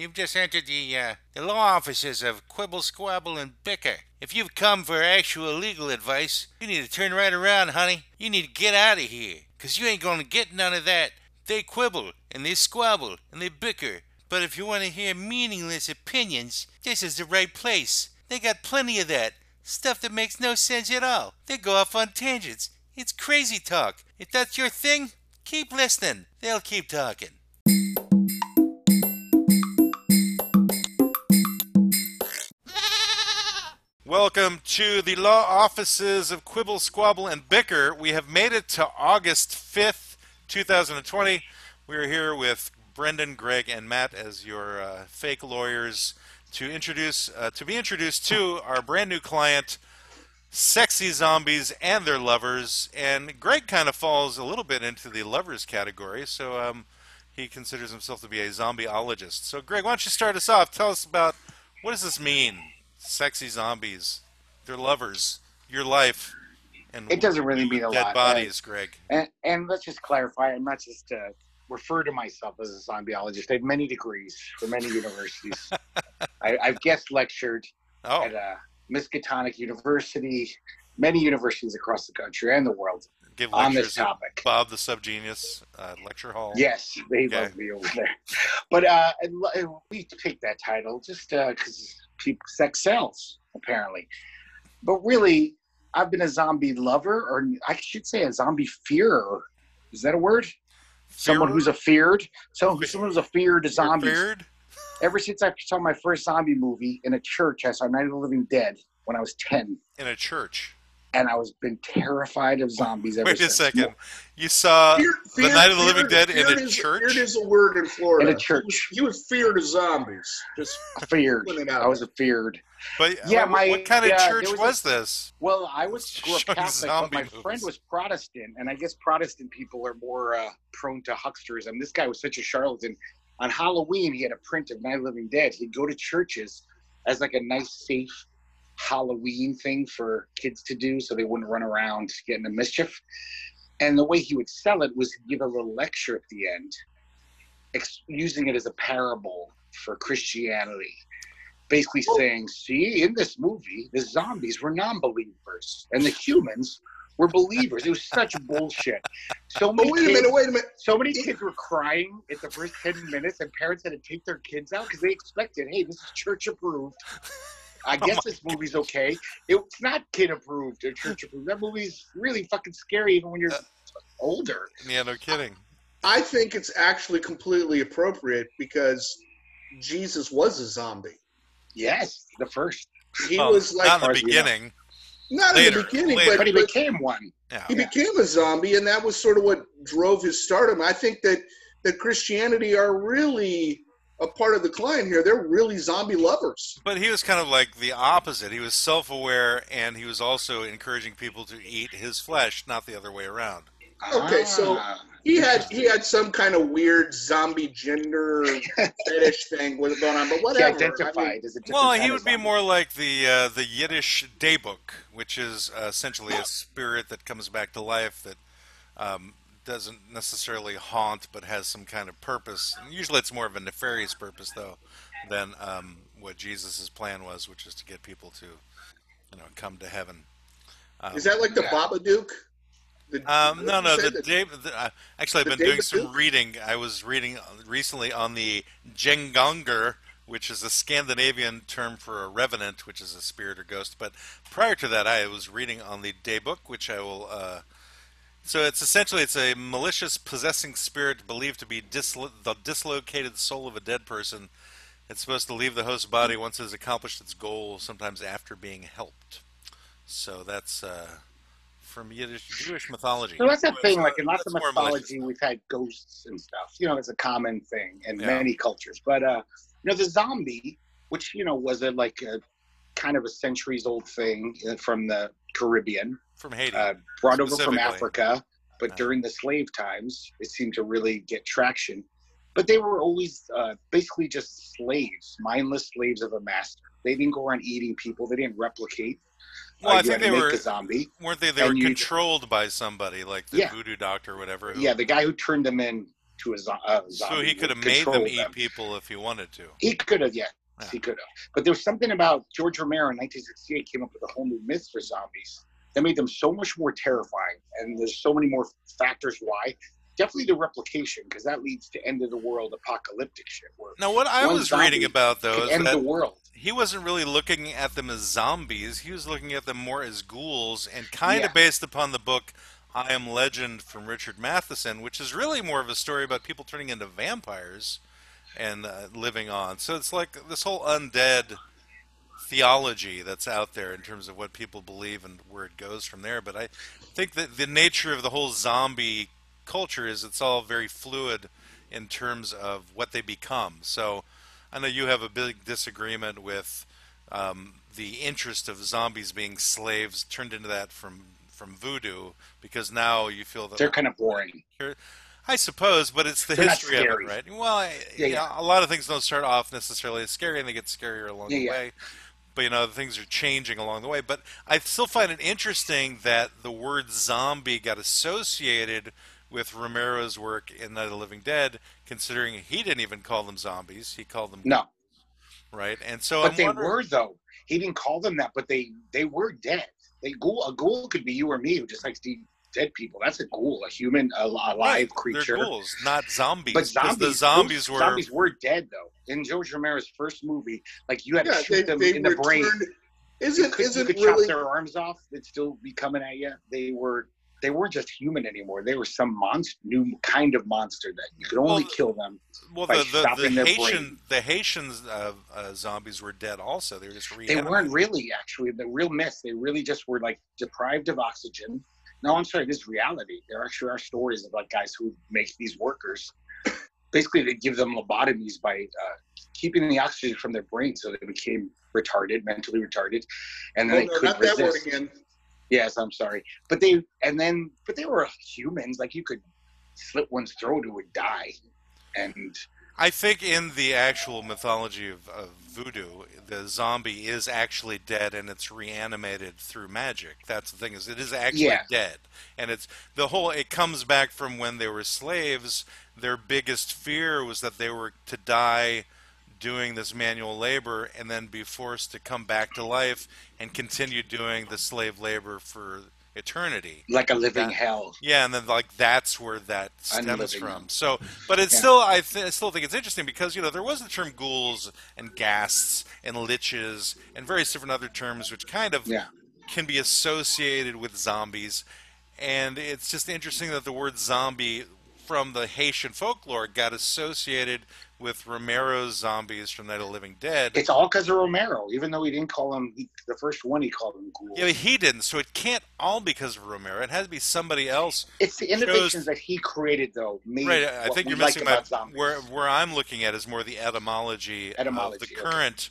you've just entered the, uh, the law offices of Quibble, Squabble, and Bicker. If you've come for actual legal advice, you need to turn right around, honey. You need to get out of here, 'cause you ain't gonna get none of that. They quibble, and they squabble, and they bicker. But if you want to hear meaningless opinions, this is the right place. They got plenty of that. Stuff that makes no sense at all. They go off on tangents. It's crazy talk. If that's your thing, keep listening. They'll keep talking. Welcome to the law offices of Quibble, Squabble, and Bicker. We have made it to August 5th, 2020. We are here with Brendan, Greg, and Matt as your uh, fake lawyers to introduce uh, to be introduced to our brand new client, sexy zombies and their lovers. And Greg kind of falls a little bit into the lovers category, so um, he considers himself to be a zombieologist. So, Greg, why don't you start us off? Tell us about what does this mean? Sexy zombies, their lovers, your life, and It doesn't really mean a dead lot. Dead bodies, Greg. And, and let's just clarify, I'm not just uh, refer to myself as a zombieologist. I have many degrees from many universities. I, I've guest lectured Oh, at uh, Miskatonic University, many universities across the country and the world give on this topic. Bob the Subgenius uh, lecture hall. Yes, they Okay. love me over there. But uh, and lo- and we picked that title just because people sex sells apparently. But really, I've been a zombie lover, or I should say a zombie fearer. Is that a word? Someone who's a feared, so someone who's a feared zombies. Ever since I saw my first zombie movie in a church, I saw Night of the Living Dead when I was ten, in a church. And I was been terrified of zombies ever Wait a since. second. You saw Fear- The Night of the Living Dead in a is- church? Fear is a word in Florida. In a church. He was, he was feared of zombies. Just Feared. putting it out. I was a feared. But Yeah, what, my- what kind of yeah, church was, was a- this? Well, I was grew up Catholic, but my movies. friend was Protestant, and I guess Protestant people are more uh, prone to hucksterism. This guy was such a charlatan. On Halloween, he had a print of Night of the Living Dead. He'd go to churches as like a nice, safe Halloween thing for kids to do, so they wouldn't run around getting into mischief. And the way he would sell it was give a little lecture at the end, ex- using it as a parable for Christianity basically saying, see, in this movie, the zombies were non-believers and the humans were believers. It was such bullshit. So oh, many wait a kids, minute, wait a minute. so many kids were crying at the first 10 minutes and parents had to take their kids out because they expected, hey, this is church approved. I Oh guess my this movie's okay. It's not kid approved or church approved. That movie's really fucking scary even when you're Uh, older. Yeah, no kidding. I think it's actually completely appropriate because Jesus was a zombie. Yes, the first. He Well, was like not in the as we know. beginning. not later, in the beginning, later. but, But he but became one. Yeah. he Yeah. became a zombie, and that was sort of what drove his stardom. I think that that Christianity are really a part of the client here. They're really zombie lovers. But he was kind of like the opposite. He was self-aware, and he was also encouraging people to eat his flesh, not the other way around. Okay, so Ah. He had he had some kind of weird zombie gender fetish thing was going on, but he whatever. I identified mean, as a different Well, he would be more like the uh, the Yiddish dybbuk, which is uh, essentially a spirit that comes back to life that um, doesn't necessarily haunt, but has some kind of purpose. And usually, it's more of a nefarious purpose, though, than um, what Jesus' plan was, which is to get people to, you know, come to heaven. Um, is that like the Yeah. Babadook? The, Um, no, no. The the, uh, actually, I've been doing some Duke? reading. I was reading recently on the gjenganger, which is a Scandinavian term for a revenant, which is a spirit or ghost. But prior to that, I was reading on the Dybbuk, which I will. Uh, so it's essentially it's a malicious possessing spirit believed to be dislo- the dislocated soul of a dead person. It's supposed to leave the host body once it has accomplished its goal, sometimes after being helped. So that's uh, from Yiddish Jewish mythology. So that's a thing. Like in lots of that's more malicious. mythology, we've had ghosts and stuff. You know, it's a common thing in Yeah. many cultures. But uh, you know, the zombie, which you know was a like a kind of a centuries old thing uh, from the Caribbean, from Haiti. uh, brought over from Africa. But Uh. during the slave times, it seemed to really get traction. But they were always uh, basically just slaves, mindless slaves of a master. They didn't go around eating people. They didn't replicate. well, Uh, I think they were a zombie. weren't they? They and were controlled by somebody, like the Yeah. voodoo doctor or whatever. Who, Yeah, the guy who turned them in to a, zo- a zombie. So he could have made them control eat people if he wanted to. He could have, yes, Yeah. he could have. But there was something about George Romero in 1968 came up with a whole new myth for zombies that made them so much more terrifying. And there's so many more factors why. Definitely the replication, because that leads to end of the world apocalyptic shit. Now, what I was reading about though is that the world. he wasn't really looking at them as zombies. He was looking at them more as ghouls, and kind of Yeah. based upon the book "I Am Legend" from Richard Matheson, which is really more of a story about people turning into vampires and uh, living on. So it's like this whole undead theology that's out there in terms of what people believe and where it goes from there. But I think that the nature of the whole zombie culture is it's all very fluid in terms of what they become. So I know you have a big disagreement with um, the interest of zombies being slaves turned into that from from voodoo because now you feel that They're kind of boring. I suppose, but it's the They're history of it, right? Well, I, Yeah, you know, a lot of things don't start off necessarily as scary, and they get scarier along Yeah, the yeah. way. But you know, things are changing along the way. But I still find it interesting that the word zombie got associated with Romero's work in Night of the Living Dead, considering he didn't even call them zombies; he called them No, right. And so, but I'm they wondering- were though. He didn't call them that, but they they were dead. They ghoul a ghoul could be you or me who just likes to eat dead people. That's a ghoul, a human, a, a live Right, creature. They're ghouls, not zombies. But 'cause zombies, the zombies those were zombies were dead though. In George Romero's first movie, like you had to shoot they, them they in the brain. returned. You Isn't could, you isn't could really chop their arms off; they'd still be coming at you. They were they weren't just human anymore. They were some monster, new kind of monster that you could only Well, kill them. well, by the the, the their Haitian brain. the Haitian uh, uh, zombies were dead. Also, they were just They weren't really actually the real myth. They really just were like deprived of oxygen. No, I'm sorry, this is reality. There actually are stories of like guys who make these workers. Basically, they give them lobotomies by uh, keeping the oxygen from their brain, so they became retarded, mentally retarded, and Oh, then they no, couldn't not that word resist. again. Yes, I'm sorry, but they and then but they were humans. Like you could slit one's throat, who would die, and I think in the actual mythology of, of voodoo, the zombie is actually dead and it's reanimated through magic. That's the thing is it is actually Yeah. dead, and it's the whole. It comes back from when they were slaves. Their biggest fear was that they were to die doing this manual labor and then be forced to come back to life and continue doing the slave labor for eternity. like a living That- hell. Yeah, and then like that's where that stems Unliving. from. So, but it's Yeah. still I, th- I still think it's interesting because you know there was the term ghouls and ghasts and liches and various different other terms which kind of Yeah. can be associated with zombies, and it's just interesting that the word zombie from the Haitian folklore got associated with Romero's zombies from Night of the Living Dead. It's all because of Romero. Even though he didn't call him he, the first one, he called him ghouls. yeah, but he didn't, so it can't all because of Romero. It has to be somebody else It's the innovations that he created, though. Made Right, I think you're like missing my about zombies. where where I'm looking at is more the etymology, of Etymology, the okay. current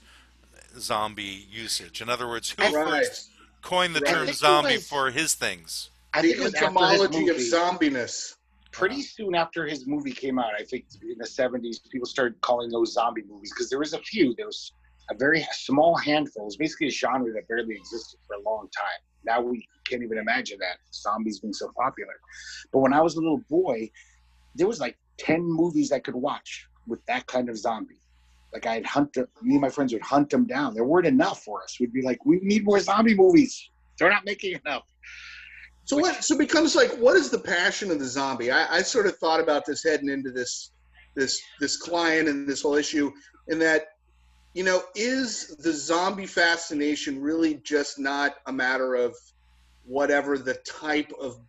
zombie usage. In other words, who I- Right. first coined the Right. term I think it zombie was- for his things? I The think it was etymology of zombiness. Pretty soon after his movie came out, I think in the '70s, people started calling those zombie movies because there was a few. There was a very small handful. It was basically a genre that barely existed for a long time. Now we can't even imagine that zombies being so popular. But when I was a little boy, there was like ten movies I could watch with that kind of zombie. Like I'd hunt them, me and my friends would hunt them down. There weren't enough for us. We'd be like, we need more zombie movies. They're not making enough. So what? So it becomes like, what is the passion of the zombie? I, I sort of thought about this heading into this, this, this client and this whole issue, in that, you know, is the zombie fascination really just not a matter of whatever the type of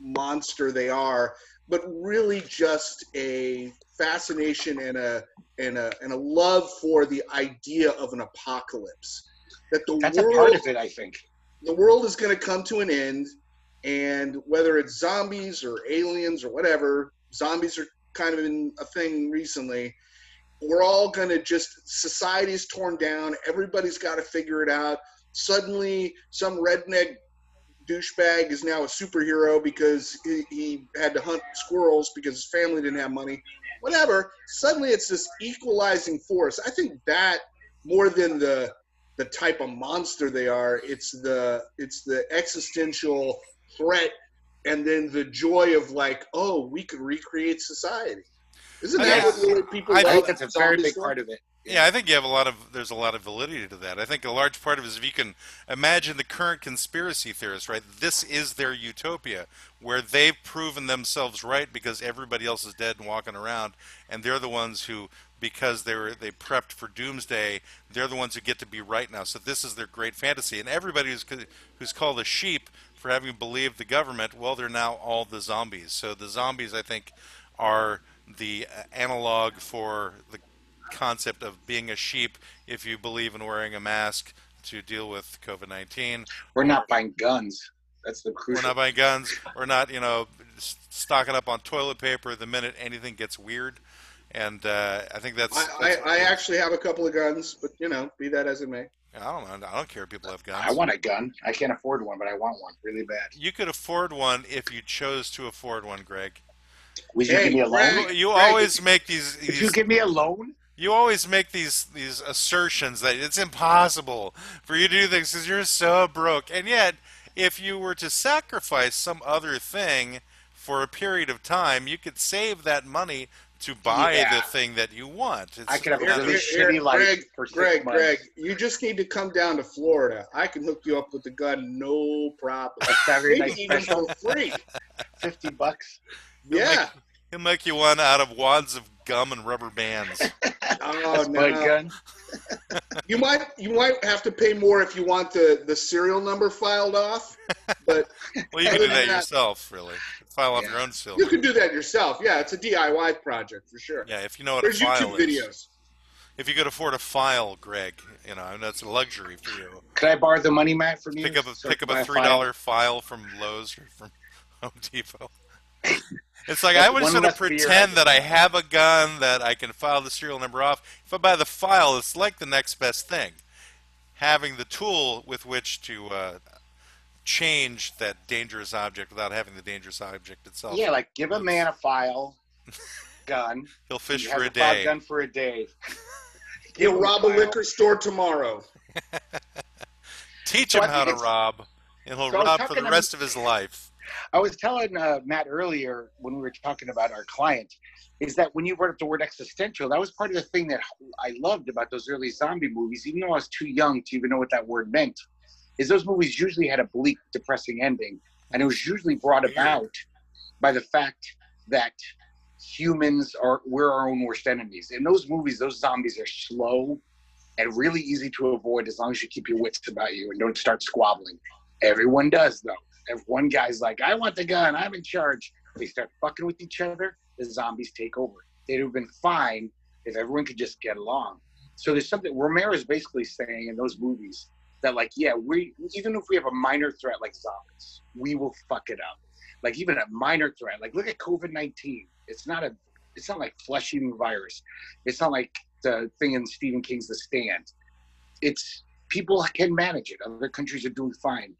monster they are, but really just a fascination and a and a and a love for the idea of an apocalypse. That the That's world a part of it, I think. the world is going to come to an end and whether it's zombies or aliens or whatever zombies are kind of in a thing recently. We're all going to just society's torn down everybody's got to figure it out. Suddenly some redneck douchebag is now a superhero because he, he had to hunt squirrels because his family didn't have money. Whatever. Suddenly it's this equalizing force. I think that more than the the type of monster they are it's the it's the existential threat and then the joy of like, oh, we could recreate society. Isn't that think- what people I I love think that's a very big for? part of it. Yeah, I think you have a lot of there's a lot of validity to that. I think a large part of it is if you can imagine the current conspiracy theorists, right? This is their utopia where they've proven themselves right because everybody else is dead and walking around, and they're the ones who, because they were they prepped for doomsday, they're the ones who get to be right now. So this is their great fantasy, and everybody who's who's called a sheep for having believed the government, well, they're now all the zombies. So the zombies, I think, are the uh, analog for the concept of being a sheep if you believe in wearing a mask to deal with COVID 19. We're not buying guns. That's the crucial. We're not buying guns. We're not, you know, stocking up on toilet paper the minute anything gets weird. And uh, I think that's. I, that's I, I actually have a couple of guns, but you know, be that as it may. I don't know. I don't care if people have guns. I want a gun. I can't afford one, but I want one really bad. You could afford one if you chose to afford one, Greg. Would you Hey, give me a loan? Greg. You, you Greg, always make these. If you give me a loan, you always make these these assertions that it's impossible for you to do things because you're so broke, and yet if you were to sacrifice some other thing for a period of time, you could save that money to buy Yeah. the thing that you want. It's, I could have a really here, shitty here, life Greg, for six Greg, months. Greg, you just need to come down to Florida. I can hook you up with a gun, no problem. Saturday night Maybe even special, for free. fifty bucks. He'll Yeah. make, he'll make you one out of wads of gum and rubber bands. Oh no. My gun. You might you might have to pay more if you want the the serial number filed off, but Well, you can do that that- yourself, really. File off Yeah. your own seal. you can do that yourself. Yeah, it's a DIY project for sure. Yeah, if you know what There's a file YouTube is. videos. If you could afford a file, Greg, you know, and that's a luxury for you. Could I borrow the money, Matt, from you? Pick up a So pick up a three file? file from Lowe's or from Home Depot. It's like I would one sort of less beer I pretend that I have a gun that I can file the serial number off. If I buy the file, it's like the next best thing. Having the tool with which to uh, change that dangerous object without having the dangerous object itself. Yeah, like give a man a file, gun. He'll fish for a day. Gun for a day. He'll rob a liquor store tomorrow. Teach So him I how to rob, and he'll So rob for the rest of his life. I was telling uh, Matt earlier when we were talking about our client, is that when you brought up the word existential, that was part of the thing that I loved about those early zombie movies, even though I was too young to even know what that word meant. Is those movies usually had a bleak, depressing ending, and it was usually brought about by the fact that humans are we're our own worst enemies. In those movies, those zombies are slow and really easy to avoid as long as you keep your wits about you and don't start squabbling. Everyone does though. If one guy's like, I want the gun, I'm in charge, they start fucking with each other, the zombies take over. They'd have been fine if everyone could just get along. So there's something Romero is basically saying in those movies that like, yeah, we even if we have a minor threat like zombies, we will fuck it up. Like even a minor threat, like look at COVID nineteen. It's not a it's not like flesh eating virus. It's not like the thing in Stephen King's The Stand. It's people can manage it. Other countries are doing fine.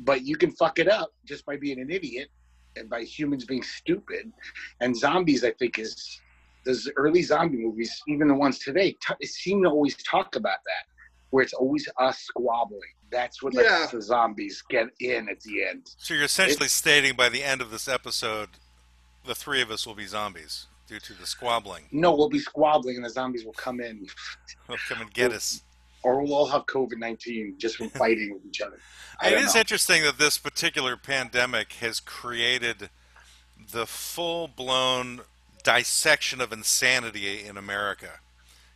But you can fuck it up just by being an idiot and by humans being stupid. And zombies, I think, is those early zombie movies, even the ones today, t- seem to always talk about that, where it's always us squabbling. That's what Yeah. lets the zombies get in at the end. So you're essentially stating by the end of this episode, the three of us will be zombies due to the squabbling. No, we'll be squabbling and the zombies will come in, They'll come and get us. Or we'll all have COVID 19 just from fighting with each other. I It know. interesting that this particular pandemic has created the full blown dissection of insanity in America.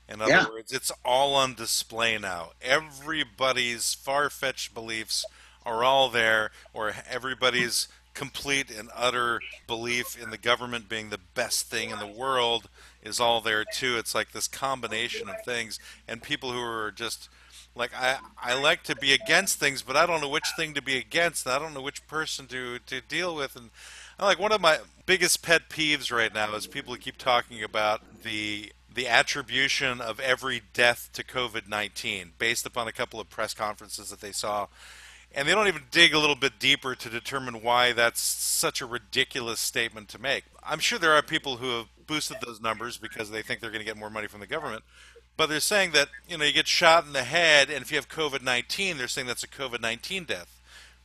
In other Yeah. words, it's all on display now. Everybody's far fetched beliefs are all there, or everybody's complete and utter belief in the government being the best thing in the world is all there too. It's like this combination of things, and people who are just like I, I like to be against things, but I don't know which thing to be against. And I don't know which person to to deal with. And I like one of my biggest pet peeves right now is people who keep talking about the the attribution of every death to COVID nineteen based upon a couple of press conferences that they saw. And they don't even dig a little bit deeper to determine why that's such a ridiculous statement to make. I'm sure there are people who have boosted those numbers because they think they're going to get more money from the government. But they're saying that you know you get shot in the head, and if you have COVID nineteen, they're saying that's a COVID nineteen death.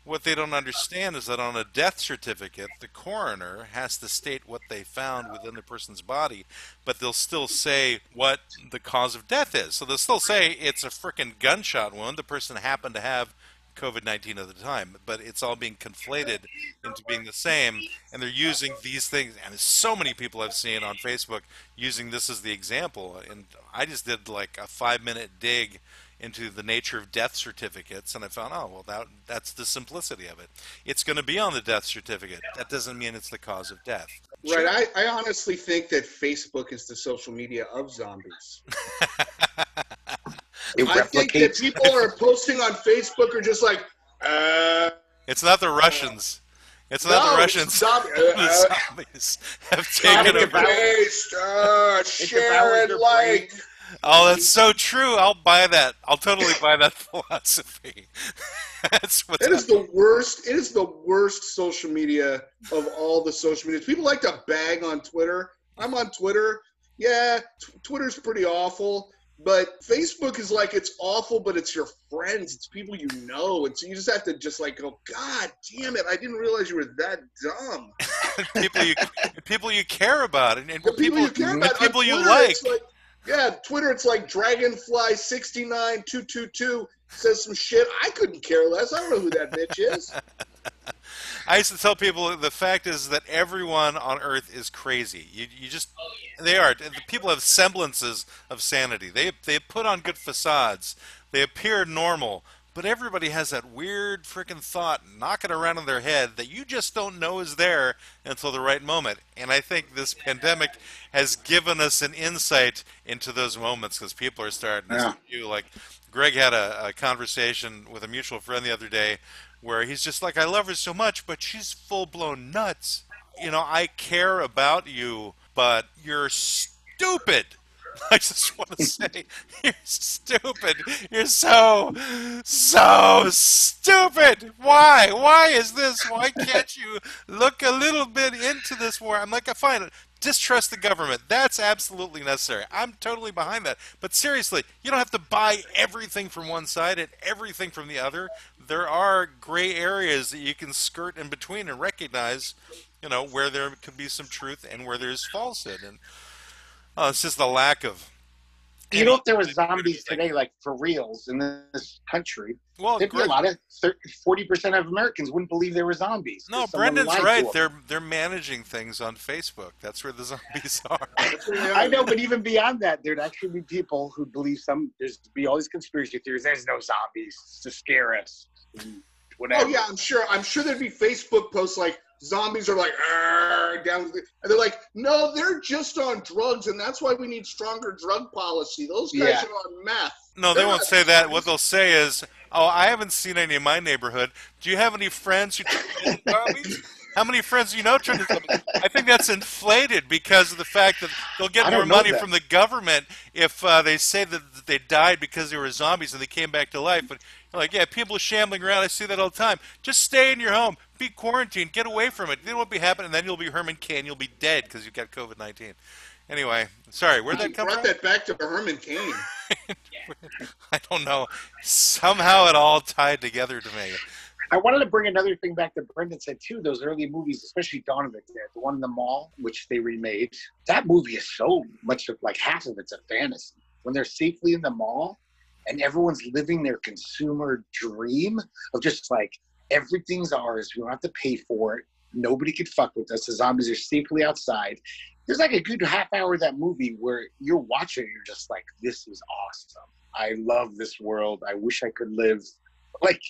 what they don't understand is that on a death certificate, the coroner has to state what they found within the person's body, but they'll still say what the cause of death is. So they'll still say it's a freaking gunshot wound. The person happened to have COVID 19 at the time, but it's all being conflated into being the same. And they're using these things, and so many people I've seen on Facebook using this as the example. And I just did like a five minute dig into the nature of death certificates, and I found, oh, well, that, that's the simplicity of it. It's going to be on the death certificate. That doesn't mean it's the cause of death. Right. I, I honestly think that Facebook is the social media of zombies. It I think that people are posting on Facebook are just like, uh, It's not the Russians. It's not no, the Russians. Zombie, the uh, uh, zombies have taken Zombie over. paste, uh, share devours and like. Oh, that's so true. I'll buy that. I'll totally buy that philosophy. that's what's It is the worst. It is the worst social media of all the social medias. People like to bag on Twitter. I'm on Twitter. Yeah, t- Twitter's pretty awful, but Facebook is like it's awful, but it's your friends. It's people you know, and so you just have to just like go, God damn it! I didn't realize you were that dumb. people you people you care about and, and The people, you care about, people you Twitter, like. it's yeah, Twitter. It's like Dragonfly sixty nine two two two says some shit. I couldn't care less. I don't know who that bitch is. I used to tell people the fact is that everyone on Earth is crazy. You, you just oh, they are. The People have semblances of sanity. They they put on good facades. They appear normal, but everybody has that weird freaking thought knocking around in their head that you just don't know is there until the right moment. And I think this pandemic has given us an insight into those moments because people are starting to Yeah. you like Greg had a, a conversation with a mutual friend the other day where he's just like, I love her so much, but she's full blown nuts. You know, I care about you, but you're stupid. I just want to say, you're stupid. You're so, so stupid. Why? Why is this? Why can't you look a little bit into this more? I'm like, fine, distrust the government. That's absolutely necessary. I'm totally behind that. But seriously, you don't have to buy everything from one side and everything from the other. There are gray areas that you can skirt in between and recognize, you know, where there could be some truth and where there's falsehood. And oh, it's just the lack of. You know, if there were zombies today, like for reals in this country, Well, there'd be a lot of forty percent of Americans wouldn't believe there were zombies. No, someone Brendan's right. They're they're managing things on Facebook. That's where the zombies are. That's where they are. I know, but even beyond that, there'd actually be people who believe some. There's be all these conspiracy theories. There's no zombies to scare us. and Whatever. Oh yeah, I'm sure. I'm sure there'd be Facebook posts like zombies are like "Arr," down, and they're like, no, they're just on drugs, and that's why we need stronger drug policy. Those guys Yeah. are on meth. No, they They're won't say that. What they'll say is, "Oh, I haven't seen any in my neighborhood. Do you have any friends who turn into zombies? How many friends do you know turn into zombies?" I think that's inflated because of the fact that they'll get more money that. from the government if uh, they say that that they died because they were zombies and they came back to life. But you're like, yeah, people are shambling around. I see that all the time. Just stay in your home. Be quarantined. Get away from it. Then won't be happening. And then you'll be Herman Cain. You'll be dead because you've got COVID nineteen. Anyway, sorry. Where'd You that come brought from? that back to Herman Cain. I don't know. Somehow it all tied together to me. I wanted to bring another thing back that Brendan said too. Those early movies, especially Dawn of the Dead, the one in the mall, which they remade. That movie is so much of like half of it's a fantasy. When they're safely in the mall, and everyone's living their consumer dream of just like everything's ours. We don't have to pay for it. Nobody could fuck with us. The zombies are safely outside. There's like a good half hour of that movie where you're watching, you're just like, this is awesome. I love this world. I wish I could live like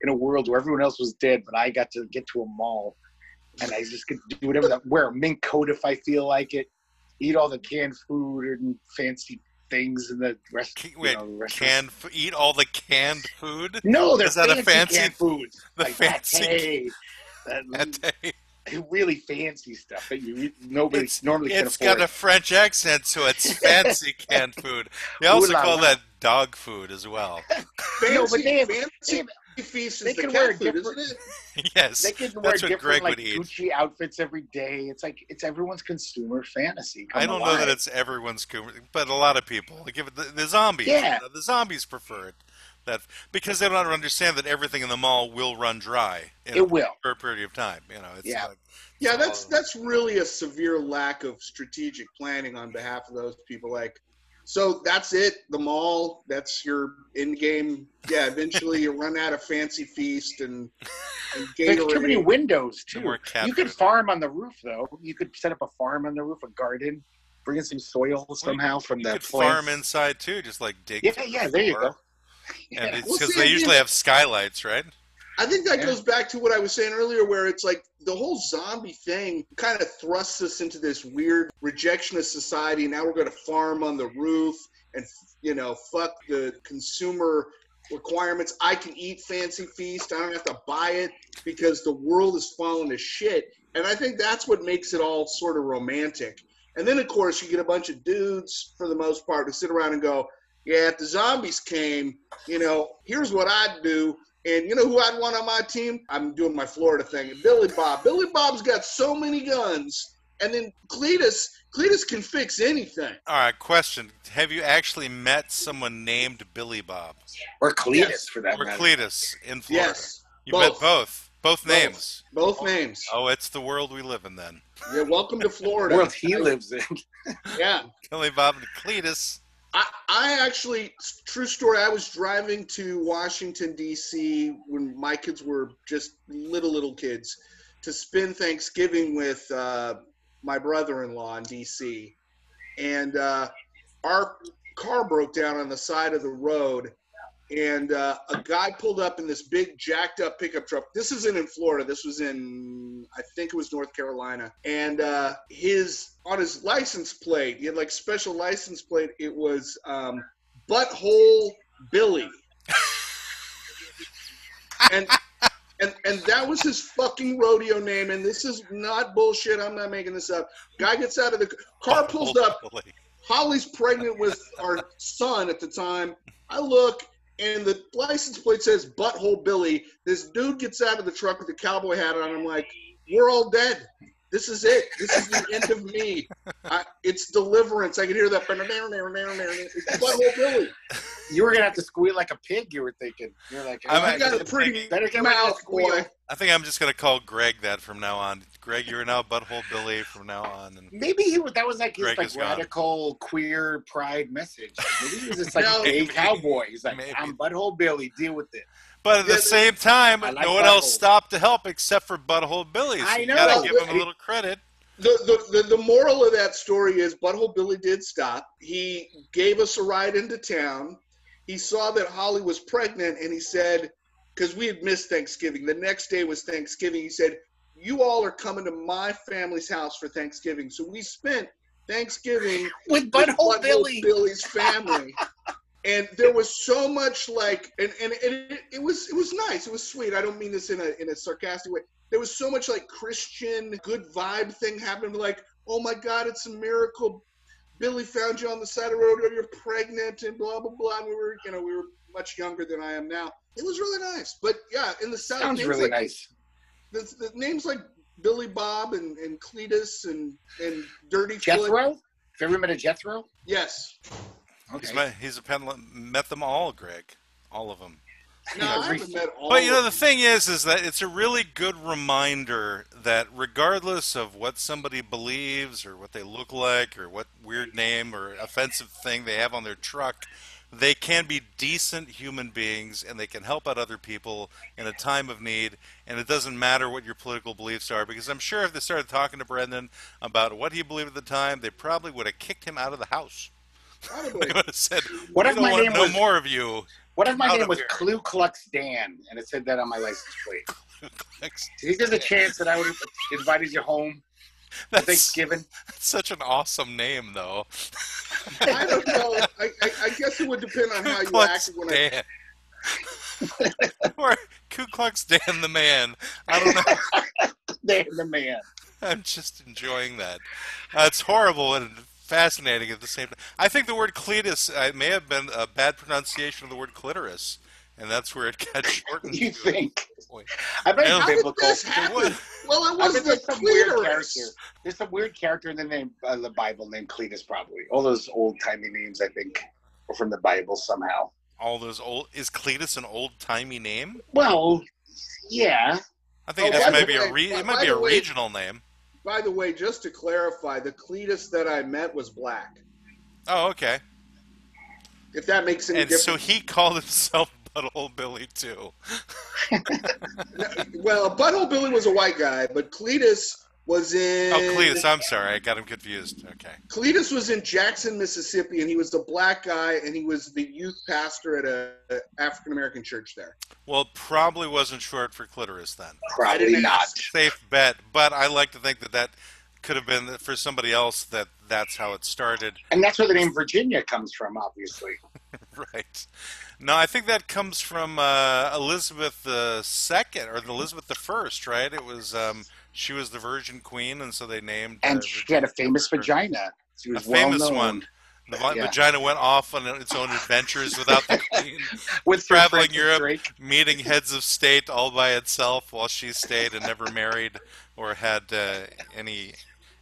in a world where everyone else was dead, but I got to get to a mall and I just could do whatever that wear a mink coat if I feel like it, eat all the canned food and fancy things in the rest. Ca- you Wait, know, restaurants. canned f- eat all the canned food? No, they're Is that a fancy, fancy- canned foods. the like fancy- pate, that That day. really fancy stuff that you nobody It's- normally can It's afford. got a French accent, so it's fancy canned food. They also Ooh la call la. that dog food as well. Fancy, No, but they have- fancy they have- feast they the can cat wear food, different- isn't it? yes. They can wear That's what different Greg like would eat. Gucci outfits every day. It's like it's everyone's consumer fantasy. I don't know that it's everyone's, co- but a lot of people. give it the, the zombies, Yeah. you know, the zombies prefer it. that because they don't understand that everything in the mall will run dry in It will. for a period of time. You know, it's Yeah. like, Yeah, that's that's really a severe lack of strategic planning on behalf of those people. Like, so that's it. The mall. That's your in game. Yeah, eventually you run out of fancy feast and, and There's too many windows too. more You could farm on the roof though. You could set up a farm on the roof, a garden, bring in some soil somehow from you the could farm inside too, just like dig. Yeah, yeah, the there you floor. go. And Yeah. it's because see, they I usually mean- have skylights, right? I think that Yeah. goes back to what I was saying earlier, where it's like the whole zombie thing kind of thrusts us into this weird rejection of society. Now we're going to farm on the roof and, you know, fuck the consumer requirements. I can eat fancy feast. I don't have to buy it because the world is falling to shit. And I think that's what makes it all sort of romantic. And then, of course, you get a bunch of dudes, for the most part, to sit around and go, yeah, if the zombies came, you know, here's what I'd do. And you know who I'd want on my team? I'm doing my Florida thing. Billy Bob. Billy Bob's got so many guns. And then Cletus, Cletus can fix anything. All right, question: Have you actually met someone named Billy Bob Or Cletus Yes. for that or matter. Cletus in Florida? Yes, you both. met both, both Both. names. both names. Oh, it's the world we live in then. Yeah, welcome to Florida. world he lives in. Yeah, Billy Bob and Cletus. I, actually, true story. I was driving to Washington D.C. when my kids were just little little kids to spend Thanksgiving with uh, my brother-in-law in D.C. And uh, our car broke down on the side of the road, and uh, a guy pulled up in this big jacked up pickup truck. This isn't in Florida. This was in I think it was North Carolina. And uh, his on his license plate, he had like special license plate. It was um, Butthole Billy. and and and that was his fucking rodeo name. And this is not bullshit. I'm not making this up. Guy gets out of the car, pulls up. Holly's pregnant with our son at the time. I look, and the license plate says Butthole Billy. This dude gets out of the truck with a cowboy hat on. I'm like, we're all dead. This is it. This is the end of me. I, it's deliverance. I can hear that. It's Butthole Billy. You were gonna have to squeal like a pig. You were thinking. You're like, I'm oh, I got a actually pretty better get rid mouth, the boy. I think I'm just gonna call Greg that from now on. Greg, you're now Butthole Billy from now on. And Maybe he was. That was like his Greg like is gone. radical queer pride message. Maybe he was just like No. a gay Maybe. cowboy. He's like, Maybe. I'm Butthole Billy. Deal with it. But at the same time, like no one else stopped to help except for Butthole Billy. So I you know. gotta give him a little credit. The, the, the, the moral of that story is Butthole Billy did stop. He gave us a ride into town. He saw that Holly was pregnant and he said, because we had missed Thanksgiving, the next day was Thanksgiving. He said, You all are coming to my family's house for Thanksgiving. So we spent Thanksgiving With with Butthole Billy. Billy's family. and there was so much like and, and, and it, it was it was nice. It was sweet. I don't mean this in a in a sarcastic way. There was so much like Christian good vibe thing happening like, oh my God, it's a miracle. Billy found you on the side of the road and you're pregnant and blah blah blah. And we were, you know, we were much younger than I am now. It was really nice. But yeah, in the South Sounds really like, nice. The, the names like Billy Bob and, and Cletus and, and Dirty. Jethro. Have you ever met a Jethro? Yes. He's, Okay. met, he's apparently met them all, Greg. All of them. No, I haven't met all But you know the them. thing is, is that it's a really good reminder that regardless of what somebody believes or what they look like or what weird name or offensive thing they have on their truck, they can be decent human beings and they can help out other people in a time of need. And it doesn't matter what your political beliefs are, because I'm sure if they started talking to Brendan about what he believed at the time, they probably would have kicked him out of the house. Probably. They would have said, What "We if don't my want name no was- more of you." What if my name was here. Ku Klux Dan and it said that on my license plate? Do you think there's a chance that I would have invited you home for That's, Thanksgiving? that's such an awesome name, though. I don't know. I, I, I guess it would depend on how Ku you Klux acted when I. Dan. or Ku Klux Dan the man. I don't know. They're the man. I'm just enjoying that. Uh, it's horrible and fascinating at the same time. I think the word cletus uh, may have been a bad pronunciation of the word clitoris, and that's where it got shortened. You to. think? I bet How it's did biblical. this happen? What? Well, it I was bet the there's some weird character. There's some weird character in the name uh, the Bible named Cletus, probably. All those old timey names, I think, are from the Bible somehow. all those old. Is Cletus an old timey name? Well, yeah. I think Oh, it by just the might be a re- it might be a way- regional name. By the way, just to clarify, the Cletus that I met was black. Oh, okay. If that makes any And difference. so he called himself Butthole Billy too. well, Butthole Billy was a white guy, but Cletus was in. Oh, Cletus. I'm sorry, I got him confused. Okay. Cletus was in Jackson, Mississippi, and he was the black guy, and he was the youth pastor at a African American church there. Well, probably wasn't short for clitoris then. Probably didn't Safe bet. But I like to think that that could have been for somebody else that that's how it started. And that's where the name Virginia comes from, obviously. Right. No, I think that comes from uh, Elizabeth the Second or Elizabeth the First, right? It was um, she was the Virgin Queen, and so they named And she had a famous vagina. She a well famous known. one. The Yeah. vagina went off on its own adventures without the Queen, With Traveling Europe. Drake. meeting heads of state all by itself while she stayed and never married or had uh, any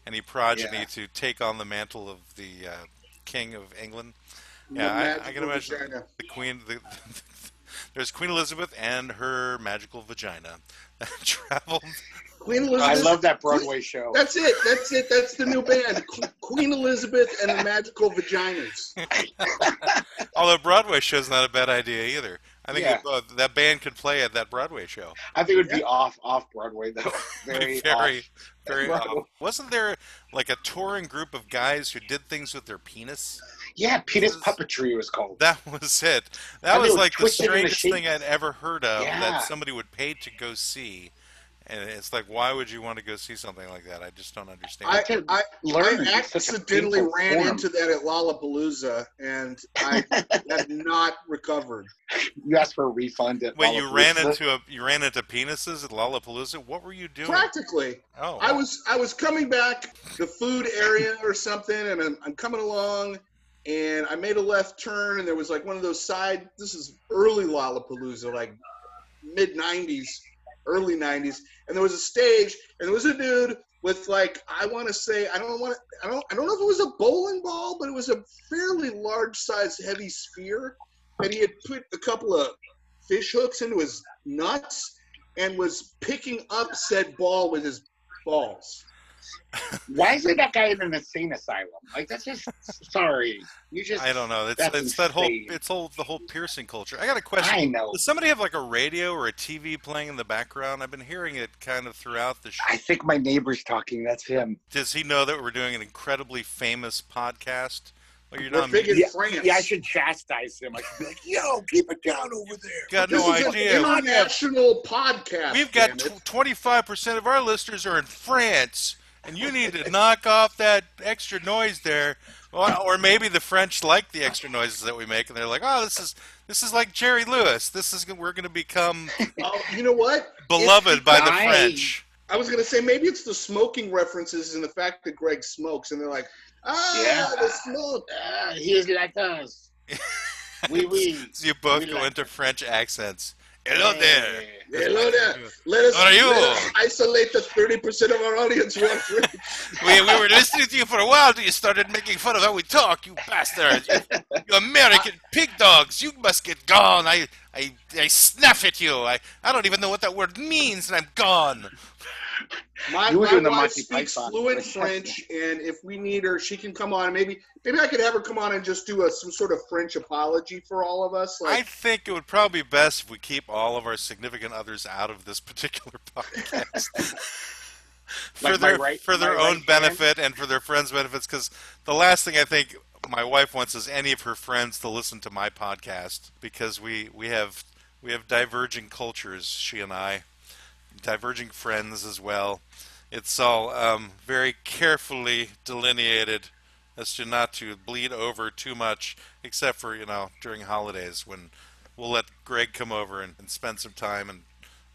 any progeny Yeah. to take on the mantle of the uh, King of England. Yeah, I, I can imagine vagina. the Queen. The, there's Queen Elizabeth and her magical vagina that traveled. Queen Elizabeth. I love that Broadway show. That's it. That's it. That's the new band, Queen Elizabeth and the Magical Vaginas. Although Broadway show's not a bad idea either. I think Yeah. that, uh, that band could play at that Broadway show. I think it would be off off Broadway though. Very, very, off. very. Broadway. off. Wasn't there like a touring group of guys who did things with their penis? Yeah, penis Was- puppetry was called. That was it. That And was like the twist it into strangest shape. thing I'd ever heard of Yeah. that somebody would pay to go see. And it's like, why would you want to go see something like that? I just don't understand. I, to I, learn I is such a accidentally ran form. into that at Lollapalooza, and I have not recovered. You asked for a refund at Wait, you ran into a you ran into penises at Lollapalooza? What were you doing? Practically, Oh, I was I was coming back the food area or something, and I'm, I'm coming along, and I made a left turn, and there was like one of those side. This is early Lollapalooza, like mid '90s, early '90s, and there was a stage, and there was a dude with like I want to say I don't want I don't I don't know if it was a bowling ball, but it was a fairly large size heavy sphere, and he had put a couple of fish hooks into his nuts and was picking up said ball with his balls. Why isn't that guy in an insane asylum? Like that's just sorry. You just I don't know. It's it's that whole it's all the whole piercing culture. I got a question. I know. Does somebody have like a radio or a TV playing in the background? I've been hearing it kind of throughout the show. I think my neighbor's talking. That's him. Does he know that we're doing an incredibly famous podcast? Well, you're We're not. big in Yeah, France. Yeah, I should chastise him. I should be like, "Yo, keep it down over there." got This no is idea. an international podcast. We've got twenty five percent of our listeners are in France, and you need to knock off that extra noise there. Or, or maybe the French like the extra noises that we make, and they're like, "Oh, this is this is like Jerry Lewis. This is we're going to become Oh, you know what? beloved by the guy- French." I was gonna say maybe it's the smoking references and the fact that Greg smokes, and they're like, ah, Yeah. the smoke. Ah, he is like us. Oui, oui. So you both We go like- into French accents. Hello there. Hello there. Let us, How are you? us isolate the thirty percent of our audience are We, we were listening to you for a while until you started making fun of how we talk, you bastards. You, you American pig dogs. You must get gone. I, I, I snuff at you. I, I don't even know what that word means, and I'm gone. My, You were my doing the wife Monty speaks Python. fluent French, and if we need her, she can come on. and Maybe maybe I could have her come on and just do a, some sort of French apology for all of us. I think it would probably be best if we keep all of our significant others out of this particular podcast. for Like their, right- for their own right benefit and for their friends' benefits, because the last thing I think my wife wants is any of her friends to listen to my podcast because we, we have we have diverging cultures, she and I, diverging friends as well. It's all um, very carefully delineated as to not to bleed over too much, except for you know during holidays when we'll let Greg come over and, and spend some time and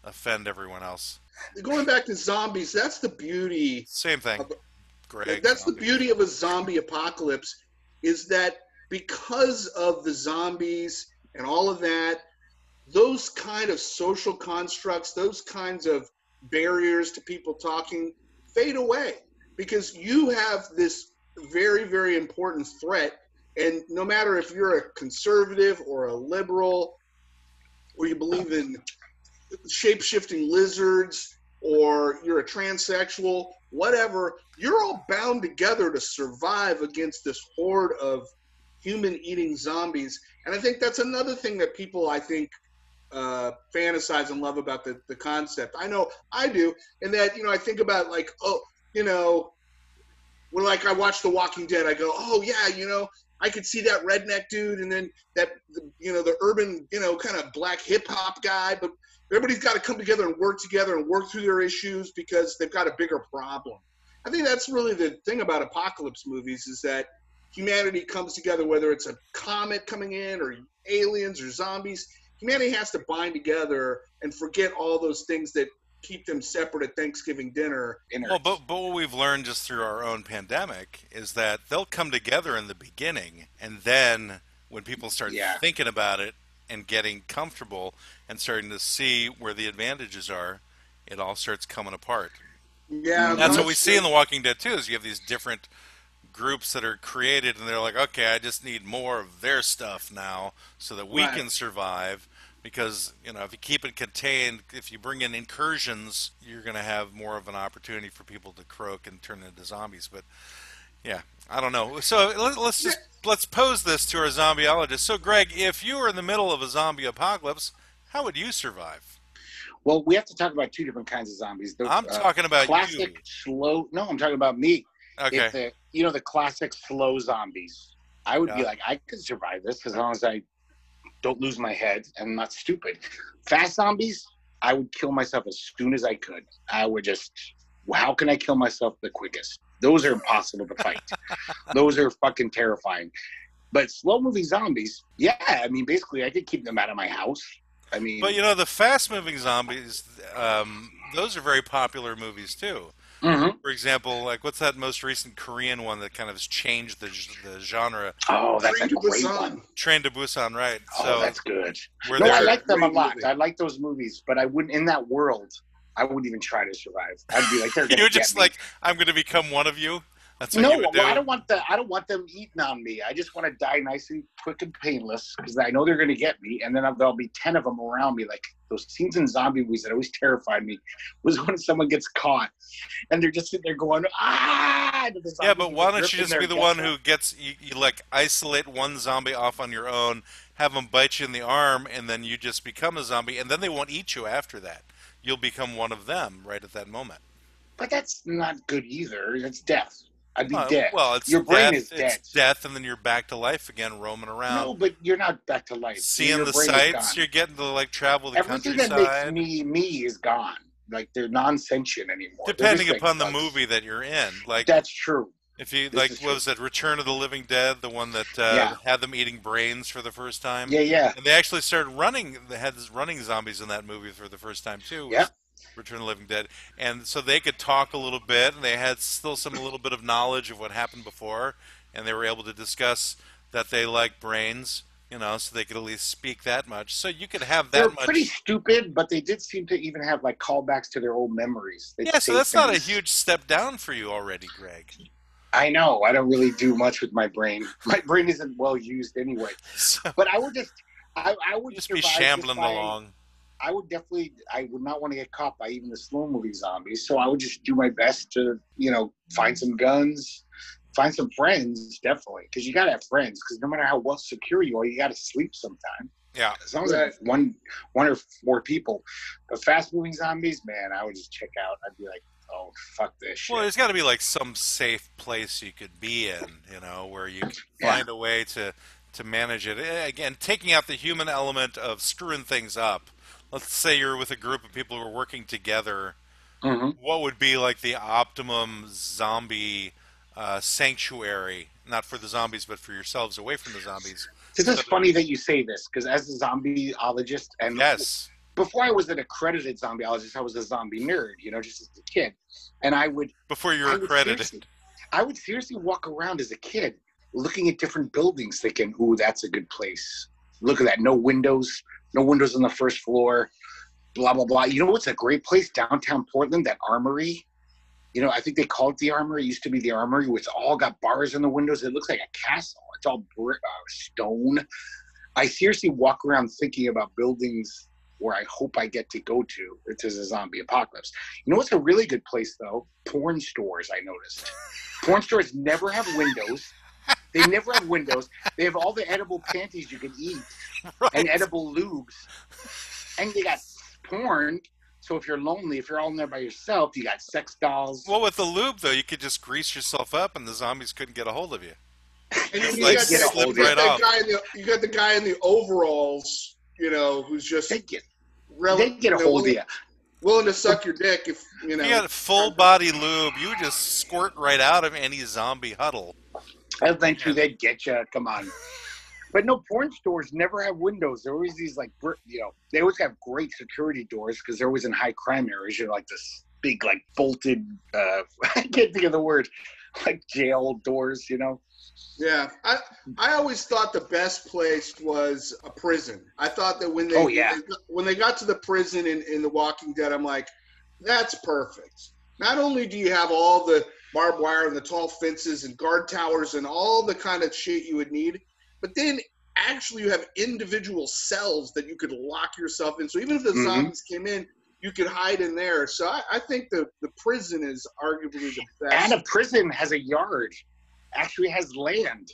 offend everyone else. going back to zombies, that's the beauty Same thing, Greg. That's the beauty of a zombie apocalypse is that because of the zombies and all of that, those kind of social constructs, those kinds of barriers to people talking fade away because you have this very, very important threat And no matter if you're a conservative or a liberal, or you believe in shape shifting lizards, or you're a transsexual, whatever, you're all bound together to survive against this horde of human eating zombies. And I think that's another thing that people, I think, uh, fantasize and love about the, the concept. I know I do, and that, you know, I think about like, oh, you know, when like I watch The Walking Dead, I go, oh, yeah, you know, I could see that redneck dude and then that, you know, the urban, you know, kind of black hip hop guy, but everybody's got to come together and work together and work through their issues because they've got a bigger problem. I think that's really the thing about apocalypse movies is that humanity comes together, whether it's a comet coming in or aliens or zombies. Humanity has to bind together and forget all those things that keep them separate at Thanksgiving dinner. Well, but, but what we've learned just through our own pandemic is that they'll come together in the beginning, and then when people start yeah. thinking about it and getting comfortable and starting to see where the advantages are, it all starts coming apart. Yeah, that's what we see in The Walking Dead too. Is you have these different groups that are created, and they're like, okay, I just need more of their stuff now, so that we right. can survive. Because you know, if you keep it contained, if you bring in incursions, you're going to have more of an opportunity for people to croak and turn into zombies. But yeah, I don't know. So let's just let's pose this to our zombieologist. So, Greg, if you were in the middle of a zombie apocalypse, how would you survive? Well, we have to talk about two different kinds of zombies. The, I'm uh, talking about classic you. slow. No, I'm talking about me. Okay. The, you know the classic slow zombies. I would yeah. be like, I could survive this as long as I don't lose my head and I'm not stupid. Fast zombies, I would kill myself as soon as I could. I would just, how can I kill myself the quickest? Those are impossible to fight. Those are fucking terrifying. But slow moving zombies, yeah, I mean, basically, I could keep them out of my house. I mean, but you know, the fast moving zombies, um, those are very popular movies too. Mm-hmm. For example, like what's that most recent Korean one that kind of has changed the, the genre? Oh, that's Train a great Busan. one. Train to Busan, right? Oh, so that's good. No, I like them a lot. Movie. I like those movies, but I wouldn't in that world. I wouldn't even try to survive. I'd be like, they're You're just like, I'm going to become one of you. That's no, well, I don't want the I don't want them eating on me. I just want to die nice and quick and painless because I know they're going to get me, and then there'll be ten of them around me. Like those scenes in zombie movies that always terrified me was when someone gets caught and they're just sitting there going ah. yeah, but why don't you just be the one who gets you, you like isolate one zombie off on your own, have them bite you in the arm, and then you just become a zombie, and then they won't eat you after that. You'll become one of them right at that moment. But that's not good either. It's death. I'd be uh, dead. Well, it's your brain death, is dead. It's death, and then you're back to life again, roaming around. No, but you're not back to life. Seeing the sights, you're getting to like travel the Everything countryside. that makes me me is gone. Like they're non-sentient anymore. Depending upon the movie that you're in, like that's true. If you this like, what was that? Return of the Living Dead, the one that uh, yeah. had them eating brains for the first time? Yeah, yeah. And they actually started running. They had running zombies in that movie for the first time too. Yeah. Return of the Living Dead, and so they could talk a little bit, and they had still some a little bit of knowledge of what happened before, and they were able to discuss that they like brains, you know, so they could at least speak that much. So you could have that They're much. pretty stupid, but they did seem to even have like callbacks to their old memories. They'd yeah, so that's things. not a huge step down for you already, Greg. I know. I don't really do much with my brain. My brain isn't well used anyway. So, but I would just, I, I would just be shambling by, along. I would definitely, I would not want to get caught by even the slow movie zombies. So I would just do my best to, you know, find some guns, find some friends, definitely, because you gotta have friends. Because no matter how well secure you are, you gotta sleep sometime. Yeah. As long as I one, one or four people, but fast moving zombies, man, I would just check out. I'd be like, oh fuck this shit. Well, there's got to be like some safe place you could be in, you know, where you can find a way to to manage it. Again, taking out the human element of screwing things up let's say you're with a group of people who are working together. Mm-hmm. What would be like the optimum zombie uh, sanctuary, not for the zombies, but for yourselves away from the zombies? This so is funny that you say this because as a zombieologist, and yes, before I was an accredited zombieologist, I was a zombie nerd, you know, just as a kid, and I would before you were accredited. I would seriously walk around as a kid, looking at different buildings, thinking, "Ooh, that's a good place." Look at that, no windows, no windows on the first floor, blah blah blah. You know what's a great place downtown Portland? That Armory. You know, I think they call it the Armory. It used to be the Armory, which all got bars in the windows. It looks like a castle. It's all brick, uh, stone. I seriously walk around thinking about buildings where I hope I get to go to there's a zombie apocalypse. You know what's a really good place though? Porn stores. I noticed. Porn stores never have windows. They never have windows. They have all the edible panties you can eat Right. and edible lubes, and they got porn. So if you're lonely, if you're all in there by yourself, you got sex dolls. Well, with the lube though, you could just grease yourself up, and the zombies couldn't get a hold of you. And you Like, got, slip the- you right got the off. guy in the you got the guy in the overalls, you know, who's just They get rel- they get a you know, hold of willing, you. willing to suck your dick if you know. If you had a full body lube, you would just squirt right out of any zombie huddle. Eventually, they'd get you. Come on. But no, porn stores never have windows. They're always these like, you know, they always have great security doors because they're always in high crime areas. You're like this big, like bolted. uh I can't think of the word, like jail doors. You know. Yeah, I I always thought the best place was a prison. I thought that when they Oh, yeah. when they got- when they got to the prison in, in The Walking Dead, I'm like, that's perfect. Not only do you have all the barbed wire and the tall fences and guard towers and all the kind of shit you would need, but then actually you have individual cells that you could lock yourself in. So even if the Mhm. zombies came in, you could hide in there. So I, I think the the prison is arguably the best. And a prison has a yard. Actually, has land.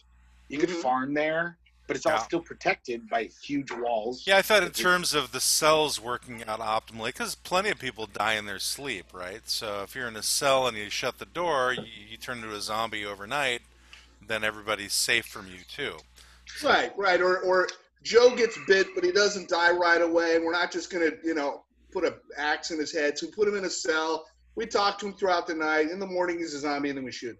You could Mhm. farm there, but it's all Yeah. still protected by huge walls. Yeah, I thought in terms of the cells working out optimally, because plenty of people die in their sleep, right? So if you're in a cell and you shut the door, you, you turn into a zombie overnight, then everybody's safe from you too. Right, right. Or or Joe gets bit, but he doesn't die right away, and we're not just gonna, you know, put a axe in his head. So we put him in a cell. We talk to him throughout the night. In the morning, he's a zombie, and then we shoot.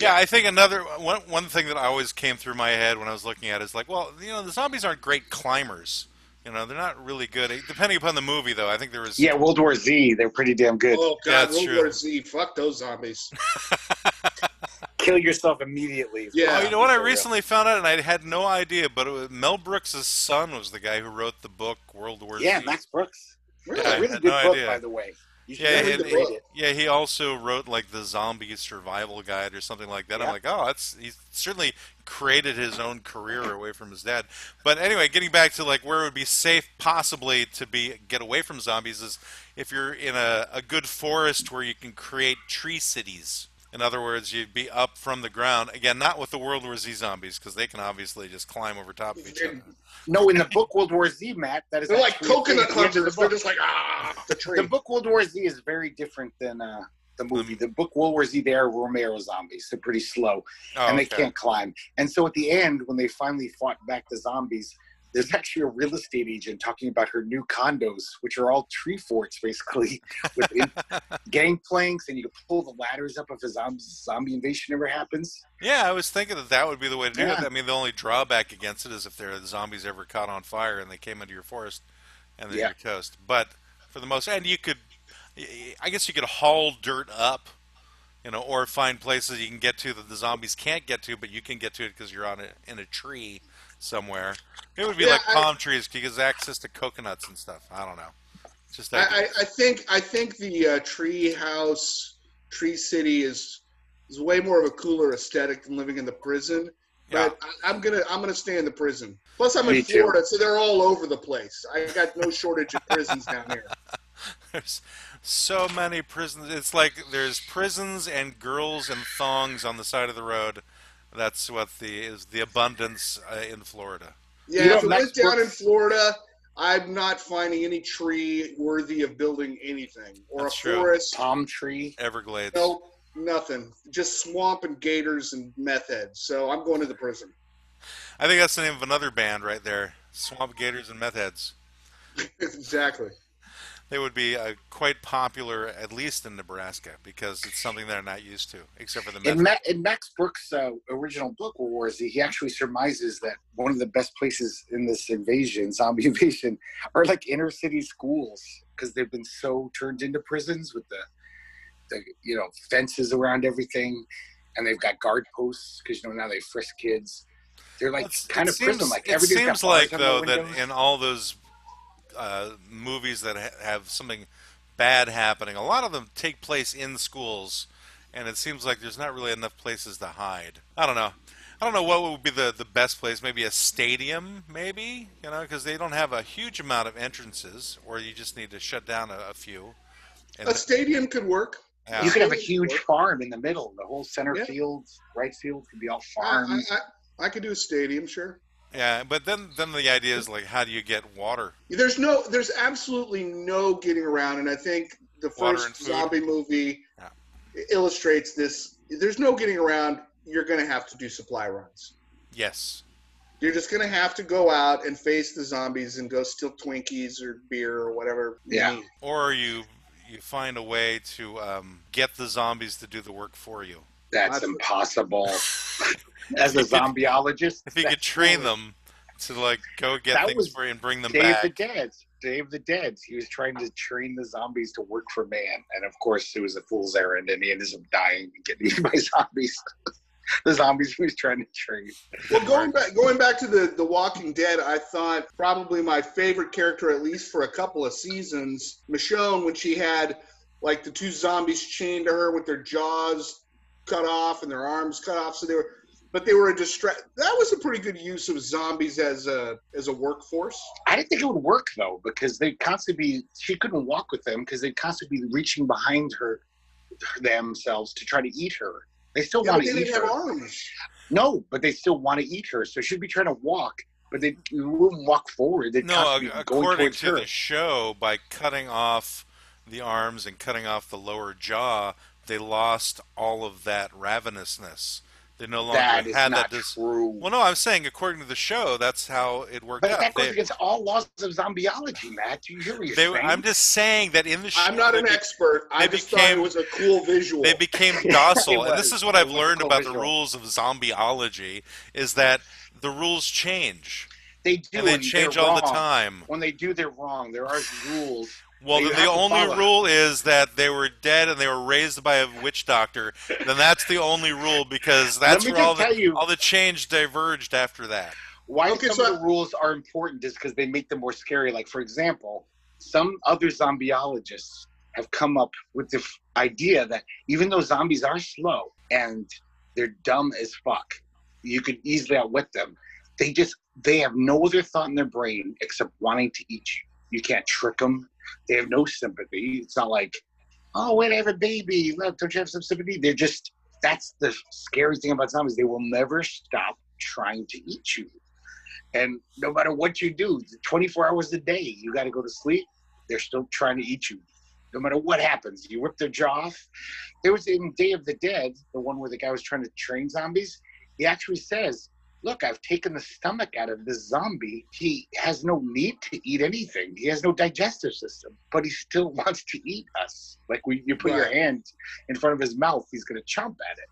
Yeah, I think another one one thing that always came through my head when I was looking at it is like, well, you know, the zombies aren't great climbers. You know, they're not really good. Depending upon the movie, though, I think there was Yeah, World War Z, they're pretty damn good. Oh Yeah, God, that's World true. War Z. Fuck those zombies. Kill yourself immediately. Yeah. Oh, you know what? I For real. recently found out, and I had no idea, but it was Mel Brooks' son was the guy who wrote the book World War Yeah, Z. Max Brooks. Really? Yeah, really good no book, idea. by the way. Yeah, and- it. Yeah, he also wrote like the zombie survival guide or something like that. I'm like, oh, that's he certainly created his own career away from his dad. But anyway, getting back to like where it would be safe possibly to be get away from zombies is if you're in a, a good forest where you can create tree cities. In other words, you'd be up from the ground again, not with the World War Z zombies because they can obviously just climb over top of each other. No, in the book World War Z, Matt, that is They're like coconut thing at the hunters. the They're book. just like ah, the tree. The book World War Z is very different than uh, the movie. The book World War Z, they are Romero zombies. They're pretty slow Oh, and they okay. can't climb. And so at the end, when they finally fought back the zombies, there's actually a real estate agent talking about her new condos, which are all tree forts basically, with gangplanks, and you can pull the ladders up if a zombie, zombie invasion ever happens. Yeah, I was thinking that that would be the way to do Yeah. it. I mean, the only drawback against it is if there are zombies ever caught on fire and they came into your forest and then Yeah. you're toast. But for the most, and you could, I guess you could haul dirt up, you know, or find places you can get to that the zombies can't get to, but you can get to it because you're on a, in a tree somewhere. It would be Yeah, like I- palm trees because access to coconuts and stuff. I don't know. Just that. I, I, I think I think the uh, tree house, tree city is is way more of a cooler aesthetic than living in the prison. yeah. But I, I'm gonna I'm gonna stay in the prison. Plus, I'm Me in too. Florida, so they're all over the place. I got no shortage of prisons down here. There's so many prisons. It's like there's prisons and girls and thongs on the side of the road. That's what the is the abundance uh, in Florida. Yeah, You know, if it Max was down in Florida, I'm not finding any tree worthy of building anything or That's a true. forest. Palm tree. Everglades. No, nothing. Just swamp and gators and meth heads. So I'm going to the prison. I think that's the name of another band right there. Swamp Gators and Meth Heads. exactly. They would be uh, quite popular, at least in Nebraska, because it's something they're not used to, except for the. In, Ma- in Max Brooks' uh, original book, War Z, he actually surmises that one of the best places in this invasion, zombie invasion, are like inner city schools because they've been so turned into prisons with the, the you know, fences around everything, and they've got guard posts because you know now they frisk kids. They're like It's- kind of seems, prison like. It seems like though that in all those uh, movies that ha- have something bad happening, a lot of them take place in schools, and it seems like there's not really enough places to hide. I don't know. I don't know what would be the, the best place. Maybe a stadium, maybe you know, because they don't have a huge amount of entrances, or you just need to shut down a, a few. And A stadium could work. yeah. You could have a huge farm in the middle. The whole center Yeah. field, right field could be all I, farms. I, I, I could do a stadium, sure. Yeah, but then then the idea is like, how do you get water? There's no, there's absolutely no getting around, and I think the first zombie movie Yeah. illustrates this. There's no getting around. You're going to have to do supply runs. Yes. You're just going to have to go out and face the zombies and go steal Twinkies or beer or whatever. Yeah. Or you you find a way to um, get the zombies to do the work for you. That's That's- impossible. As a zombieologist, If you could train cool. them to like go get That things for you and bring them back. Dave the. Dead. Day of the Dead. He was trying to train the zombies to work for man, and of course, it was a fool's errand, and he ended up dying and getting eaten by zombies. the zombies he was trying to train. Well, going back, going back to the the Walking Dead, I thought probably my favorite character, at least for a couple of seasons, Michonne, when she had like the two zombies chained to her with their jaws cut off and their arms cut off, so they were, but they were a distract. That was a pretty good use of zombies as a as a workforce. I didn't think it would work though, because they'd constantly be. She couldn't walk with them because they'd constantly be reaching behind her themselves to try to eat her. They still Yeah, want to eat didn't her. have arms. No, but they still want to eat her. So she'd be trying to walk, but they wouldn't walk forward. They'd No, constantly be going according towards to her. the show, by cutting off the arms and cutting off the lower jaw, they lost all of that ravenousness. They no longer That had that. Dis- well, no, I'm saying according to the show, that's how it worked but out. that goes They- against all laws of zombieology, Matt. Do you hear they- I'm just saying that in the show, I'm not an be- expert. I just thought it was a cool visual. They became docile, and this is what I've learned cool about the rules of zombieology: is that the rules change, they do, and they and change all the time. When they do, they're wrong. There are rules. Well, then the only follow. rule is that they were dead and they were raised by a witch doctor. then that's the only rule because that's where all the you- all the change diverged after that. Why Okay, some so- of the rules are important is because they make them more scary. Like, for example, some other zombieologists have come up with the f- idea that even though zombies are slow and they're dumb as fuck, you could easily outwit them. They just they have no other thought in their brain except wanting to eat you. You can't trick them. They have no sympathy. It's not like, oh wait, I have a baby. Look, don't you have some sympathy? They're just that's the scary thing about zombies. They will never stop trying to eat you. And no matter what you do, 24 hours a day, you got to go to sleep. They're still trying to eat you. No matter what happens, you rip their jaw off. There was in Day of the Dead, the one where the guy was trying to train zombies. He actually says, "Look, I've taken the stomach out of this zombie. He has no need to eat anything. He has no digestive system, but he still wants to eat us. Like we, you put your hand in front of his mouth, he's going to chomp at it.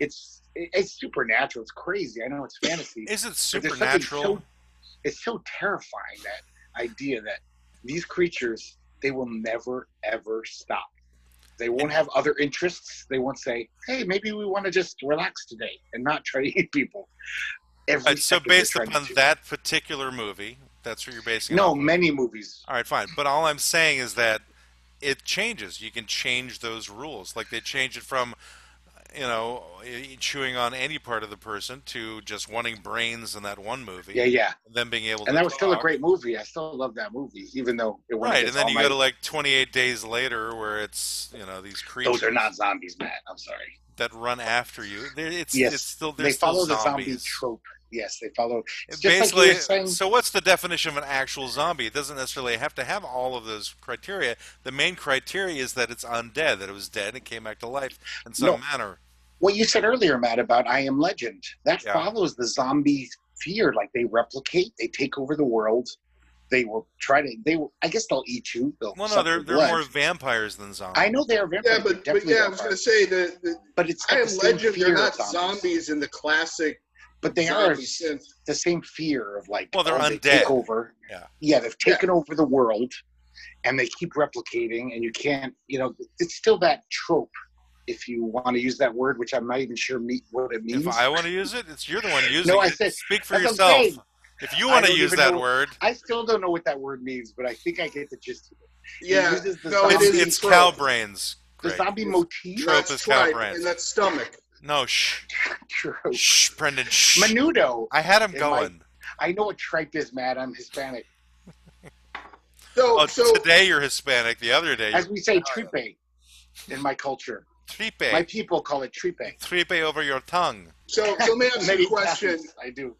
It's it's supernatural. It's crazy. I know it's fantasy. Is it But there's something supernatural? So, it's so terrifying that idea that these creatures they will never ever stop. They won't have other interests. They won't say, "Hey, maybe we want to just relax today and not try to eat people." Every Right, so based upon that particular movie, that's what you're basing. no, many movies. All right, fine. But all I'm saying is that it changes. You can change those rules. Like they change it from, you know, chewing on any part of the person to just wanting brains in that one movie. Yeah, yeah. And then being able to. And that was still a great movie. I still love that movie, even though it went Right, and then you my- go to like 28 days later, where it's you know these creatures Those are not zombies, Matt. I'm sorry. that run after you. They're, it's Yes, it's still still follow the zombie trope. Yes, they follow. It's just like Basically, were saying- so what's the definition of an actual zombie? It doesn't necessarily have to have all of those criteria. The main criteria is that it's undead, that it was dead and came back to life in some No. manner. what you said earlier, Matt, about I Am Legend, that Yeah. follows the zombie fear. Like they replicate, they take over the world. They will try to. They will. I guess they'll eat you. They'll Well, no, they're they're more vampires than zombies. I know they are vampires. yeah, but, but definitely yeah, I was going to say that But it's I am Legend. They're not zombies. zombies in the classic. But they are the same fear of like. Well, they're oh, they undead. Take over. Yeah. Yeah, they've taken over the world, and they keep replicating, and you can't. You know, it's still that trope. If you want to use that word, which I'm not even sure me, what it means. If I want to use it, it's you're the one using No, I it. said- Speak for that's what I'm saying. yourself. If you want to use even that know- word, I still don't know what that word means, but I think I get the gist of it. It Yeah, uses the no, it's, it's trope. cow brains. The Greg. zombie motif. Trope That's is cow brains. and that's stomach. No, shh, True. shh, Brendan, shh. Menudo. I had him in going. I know what tripe is, Matt. I'm Hispanic. So Oh, so today you're Hispanic. The other day, As we say, tripe in my culture. tripe, My people call it tripe. tripe over your tongue. so so let me ask you a question. times I do.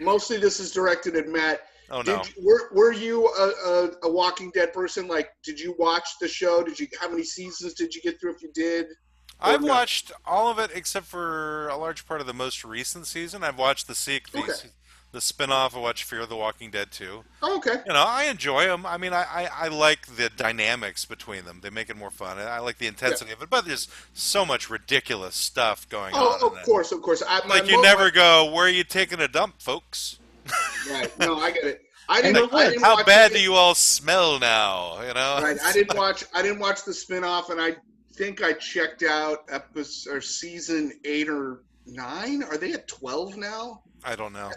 Mostly this is directed at Matt. Oh Did no, you, were were you a, a, a Walking Dead person? Like, did you watch the show? Did you how many seasons did you get through? If you did, I've watched all of it except for a large part of the most recent season. I've watched the seek, the, Okay. the spin-off. I watched Fear of the Walking Dead too. oh, okay. You know, I enjoy them. I mean, I, I, I like the dynamics between them. They make it more fun. I like the intensity of it. But there's so much ridiculous stuff going oh, on. Oh, of course, of course. I, Like you mo- never go, where are you taking a dump, folks? Right. No, I get it. I didn't. I didn't How bad it. do you all smell now? You know. Right. I didn't watch. I didn't watch the spinoff, and I think I checked out episode or season eight or nine. Are they at twelve now? I don't know.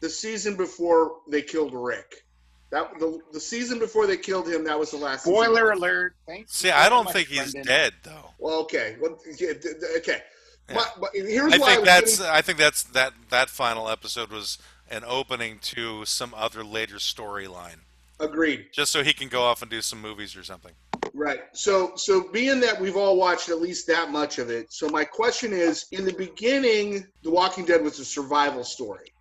The season before they killed Rick. That the the season before they killed him. That was the last. season. Spoiler alert. Thanks. See, I don't think he's dead though. Well, okay. Well, yeah, d- d- okay. Yeah. But, but here's I why think was that's. getting- I think that's that. That final episode was an opening to some other later storyline, agreed. just so he can go off and do some movies or something. Right. So so being that we've all watched at least that much of it, so my question is in the beginning, The Walking Dead was a survival story.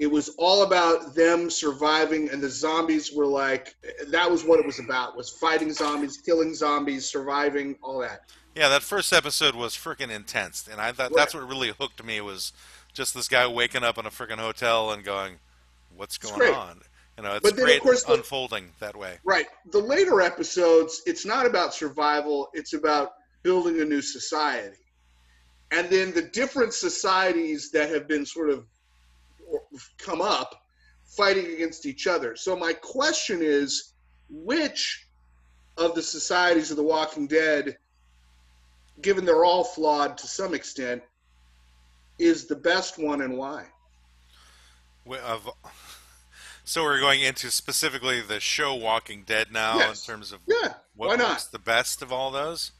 It was all about them surviving and the zombies were like that was what it was about, was fighting zombies, killing zombies, surviving, all that. Yeah, that first episode was freaking intense, and I thought that's what really hooked me was just this guy waking up in a freaking hotel and going, "What's going on?" You know, it's But then, of course, the- unfolding that way. Right. The later episodes, it's not about survival, it's about building a new society. And then the different societies that have been sort of come up fighting against each other. So my question is which of the societies of the Walking Dead given they're all flawed to some extent is the best one and why? Of, so we're going into specifically the show Walking Dead now Yes. in terms of Yeah, what why not? the best of all those.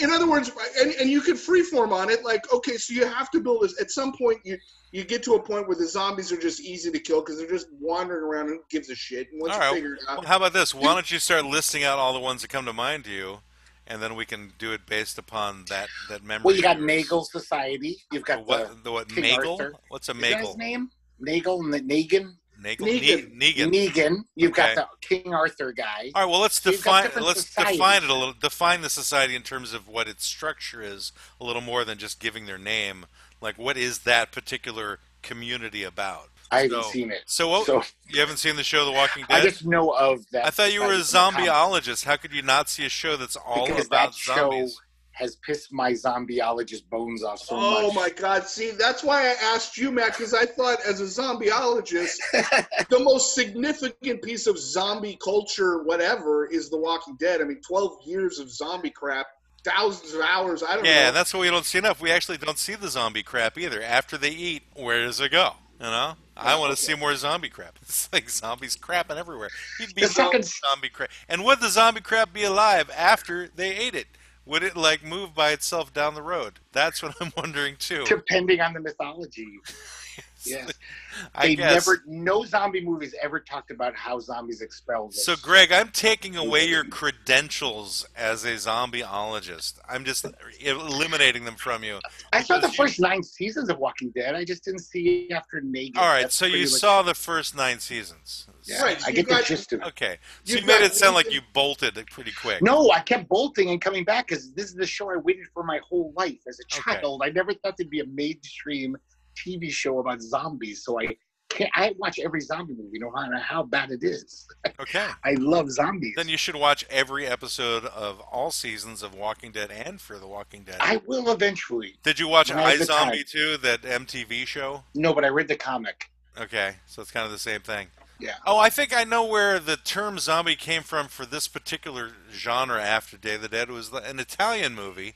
In other words, and, and you can freeform on it. Like, okay, so you have to build this. At some point, you you get to a point where the zombies are just easy to kill because they're just wandering around and who gives a shit. And once All you right. figure it out, Well, how about this? Why don't you start listing out all the ones that come to mind to you, and then we can do it based upon that that memory. Well, you got of. Nagel Society. You've The got what? The what? King Nagel? Arthur. What's a the. Is that his Nagel? name? Nagel and the Negan. Nagel? Negan. Negan. Negan. You've Okay. got the King Arthur guy. All right. Well, let's define. Let's societies. define it a little. Define the society in terms of what its structure is, a little more than just giving their name. Like, what is that particular community about? I haven't So- seen it. So, what, So you haven't seen the show The Walking Dead? I just know of that. I thought you were a society from the comics. zombieologist. How could you not see a show that's all Because about that show zombies? Has pissed my zombieologist bones off so oh much. Oh my god! See, that's why I asked you, Matt, because I thought as a zombieologist, the most significant piece of zombie culture, whatever, is The Walking Dead. I mean, twelve years of zombie crap, thousands of hours. I don't Yeah, know. that's what we don't see enough. We actually don't see the zombie crap either. After they eat, where does it go? You know, I want to see more zombie crap. It's like zombies crapping everywhere. You'd be The second- zombie crap. And would the zombie crap be alive after they ate it? Would it like move by itself down the road? That's what I'm wondering too. Depending on the mythology. Yes. I They guess. never no zombie movies ever talked about how zombies expel this. So, Greg, I'm taking away your credentials as a zombieologist. I'm just eliminating them from you. I saw the because you- first nine seasons of Walking Dead. I just didn't see after Negan. All right, That's so you much- saw the first nine seasons. Yeah, Right, I you get the gist of it. Okay, so You've you made got it sound like you bolted it pretty quick. No, I kept bolting and coming back because this is the show I waited for my whole life as a Okay. child. I never thought there'd be a mainstream TV show about zombies. So I can't. I watch every zombie movie, no matter how bad it is. Okay, I love zombies. then you should watch every episode of all seasons of Walking Dead and for The Walking Dead. I will eventually. Did you watch I have the iZombie time. too, that MTV show? No, but I read the comic. Okay, so it's kind of the same thing. Yeah. Oh, I think I know where the term zombie came from for this particular genre after Day of the Dead. It was an Italian movie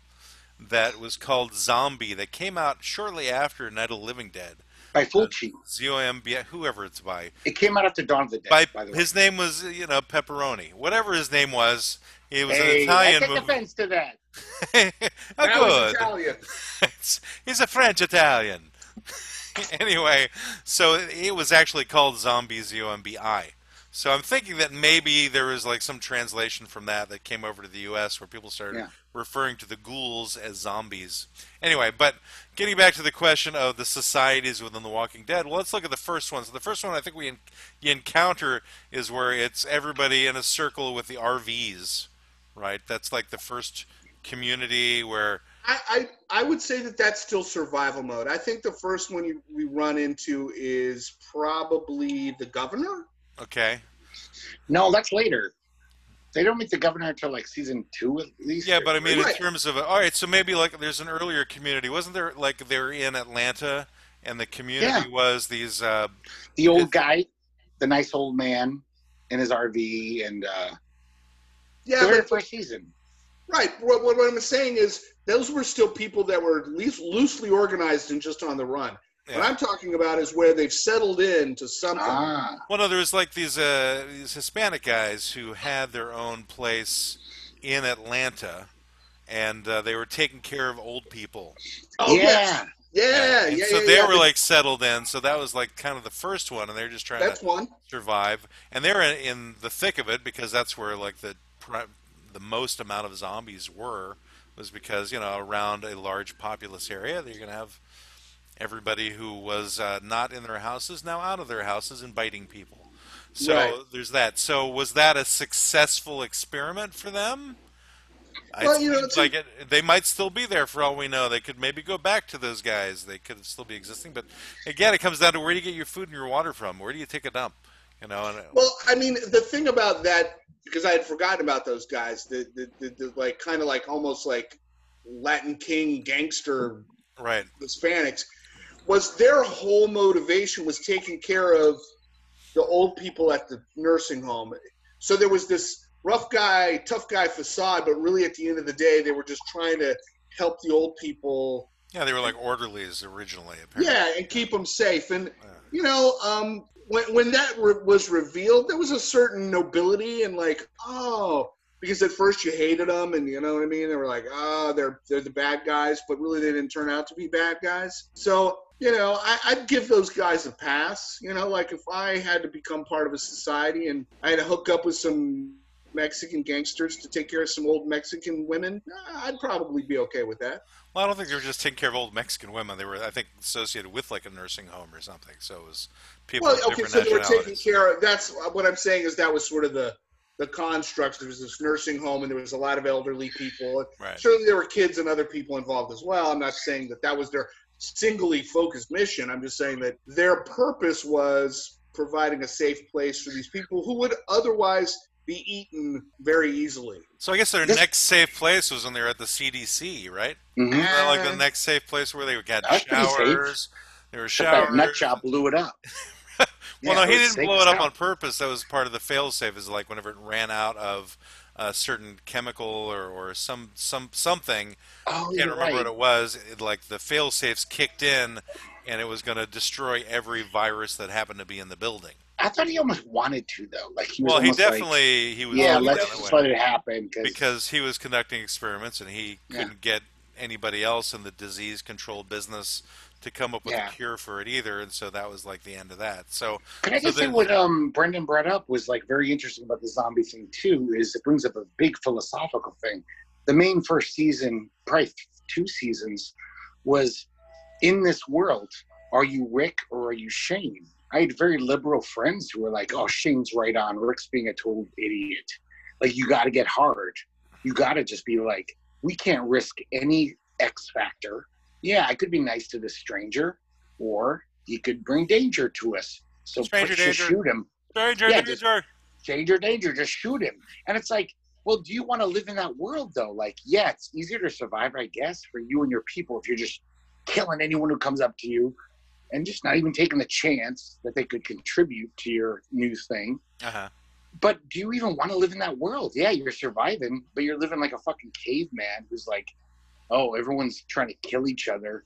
that was called Zombie that came out shortly after Night of the Living Dead. By Fulci. Uh, Z-O-M-B, whoever it's by. It came out after Dawn of the Dead. By, by the way. his name was, you know, Pepperoni. Whatever his name was, it was hey, an Italian I take movie. offense to that. oh, good. Italian. He's a French Italian. anyway, so it was actually called Zombie Z O M B I. So I'm thinking that maybe there was like some translation from that that came over to the U.S. where people started Yeah. Referring to the ghouls as zombies. Anyway, but getting back to the question of the societies within The Walking Dead, well, let's look at the first one. So the first one I think we en- encounter is where it's everybody in a circle with the RVs, right? That's like the first community where I, I I would say that that's still survival mode. I think the first one you, we run into is probably the governor. okay, No, that's later. They don't meet the governor until like season two at least. yeah, but I mean in terms of all right, so maybe like there's an earlier community, wasn't there? Like they were in Atlanta, and the community was these. Uh, the old guy, the nice old man in his RV, and uh, Yeah, the very but, first season. right. What, what, what I'm saying is those were still people that were at least loosely organized and just on the run. What. I'm talking about is where they've settled in to something. Ah, Well, no, there was like these uh, these Hispanic guys who had their own place in Atlanta, and uh, they were taking care of old people. Oh yeah. yes. yeah, And yeah, so yeah, they yeah. were like settled in. So that was like kind of the first one, and they're just trying That's to one. survive. And they're in, in the thick of it because that's where like the the most amount of zombies were was because you know around a large populous area you're going to have everybody who was uh, not in their houses now out of their houses and biting people. So Right. there's that. So was that a successful experiment for them? I- Well, you know, like it, they might still be there for all we know. They could maybe go back to those guys. They could still be existing. But again, it comes down to where do you get your food and your water from? Where do you take a dump? You know, and, Well, I mean, the thing about that, because I had forgotten about those guys, the, the, the, the like kind of like almost like Latin King gangster right. Hispanics, was their whole motivation was taking care of the old people at the nursing home. So there was this rough guy, tough guy facade, but really at the end of the day, they were just trying to help the old people, Yeah, they were like orderlies originally. Apparently. yeah, and keep them safe. And Yeah. you know, um, when when that re- was revealed, there was a certain nobility and like, oh, because at first you hated them, and you know what I mean. They were like, oh, they're they're the bad guys, but really they didn't turn out to be bad guys. So you know, I, I'd give those guys a pass. You know, like if I had to become part of a society and I had to hook up with some Mexican gangsters to take care of some old Mexican women, I'd probably be okay with that. Well, I don't think they were just taking care of old Mexican women. They were, I think, associated with like a nursing home or something. So it was people Well, okay, so they were taking care of. That's what I'm saying is that was sort of the the construct. There was this nursing home, and there was a lot of elderly people. Right. Certainly, there were kids and other people involved as well. I'm not saying that that was their singly focused mission. I'm just saying that their purpose was providing a safe place for these people who would otherwise be eaten very easily. So I guess their This- next safe place was when they were at the CDC, right? Mhm. Isn't like the next safe place where they had That's showers. There were But that showers. nut job blew it up. Well, Yeah, no, he didn't blow it up hell. on purpose. That was part of the failsafe. Is like whenever it ran out of a certain chemical or, or some some something. Oh, I can't remember right. what it was. It, like the failsafes kicked in, and it was going to destroy every virus that happened to be in the building. I thought he almost wanted to though. Like he was Well, he almost like, definitely he was yeah, let's just let it happen because because he was conducting experiments and he Yeah. couldn't get anybody else in the disease control business to come up with Yeah. a cure for it either, and so that was like the end of that. So Can I So just say what um Brendan brought up was like very interesting about the zombie thing too? Is it brings up a big philosophical thing. The main first season, probably two seasons, was in this world. Are you Rick or are you Shane? I had very liberal friends who were like, "Oh, Shane's right on. Rick's being a total idiot. Like you got to get hard. You got to just be like, we can't risk any X factor. Yeah, I could be nice to this stranger, or he could bring danger to us. So Stranger just danger. shoot him. danger, Yeah, danger. Danger, danger, just shoot him. And it's like, well, do you want to live in that world though? Like, yeah, it's easier to survive, I guess, for you and your people if you're just killing anyone who comes up to you and just not even taking the chance that they could contribute to your new thing. Uh-huh. But do you even want to live in that world? Yeah, you're surviving, but you're living like a fucking caveman who's like, oh, everyone's trying to kill each other.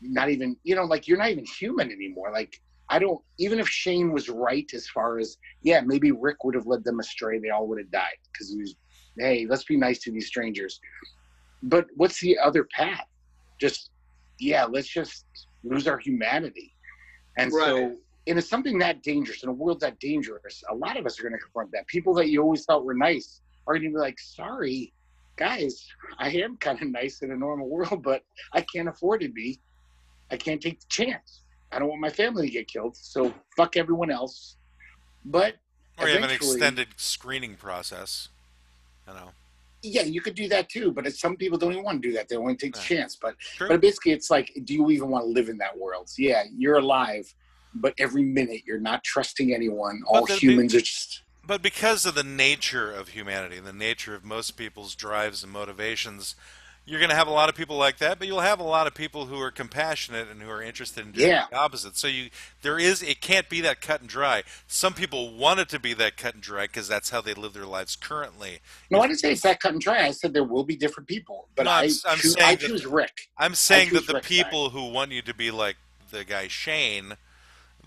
Not even, you know, like you're not even human anymore. Like, I don't, even if Shane was right as far as, yeah, maybe Rick would have led them astray. They all would have died because he was, hey, let's be nice to these strangers. But what's the other path? Just yeah, let's just lose our humanity. And Right. so, and it's something that dangerous in a world that dangerous. A lot of us are going to confront that. People that you always thought were nice are going to be like, sorry, guys, I am kind of nice in a normal world, but I can't afford to be. I can't take the chance. I don't want my family to get killed. So fuck everyone else. But Or you have an extended screening process. You know. yeah, you could do that too. But it's, some people don't even want to do that. They don't want to take the Yeah. chance. But True. but basically, it's like, do you even want to live in that world? Yeah, you're alive, but every minute you're not trusting anyone. All there'd be- humans are just But because of the nature of humanity, and the nature of most people's drives and motivations, you're going to have a lot of people like that, but you'll have a lot of people who are compassionate and who are interested in doing Yeah. the opposite. So you, there is, it can't be that cut and dry. Some people want it to be that cut and dry because that's how they live their lives currently. no. I didn't say it's that cut and dry. I said there will be different people, but No, I I'm- I'm choose, saying I that- Rick. I'm saying that the Rick's people who want you to be like the guy Shane,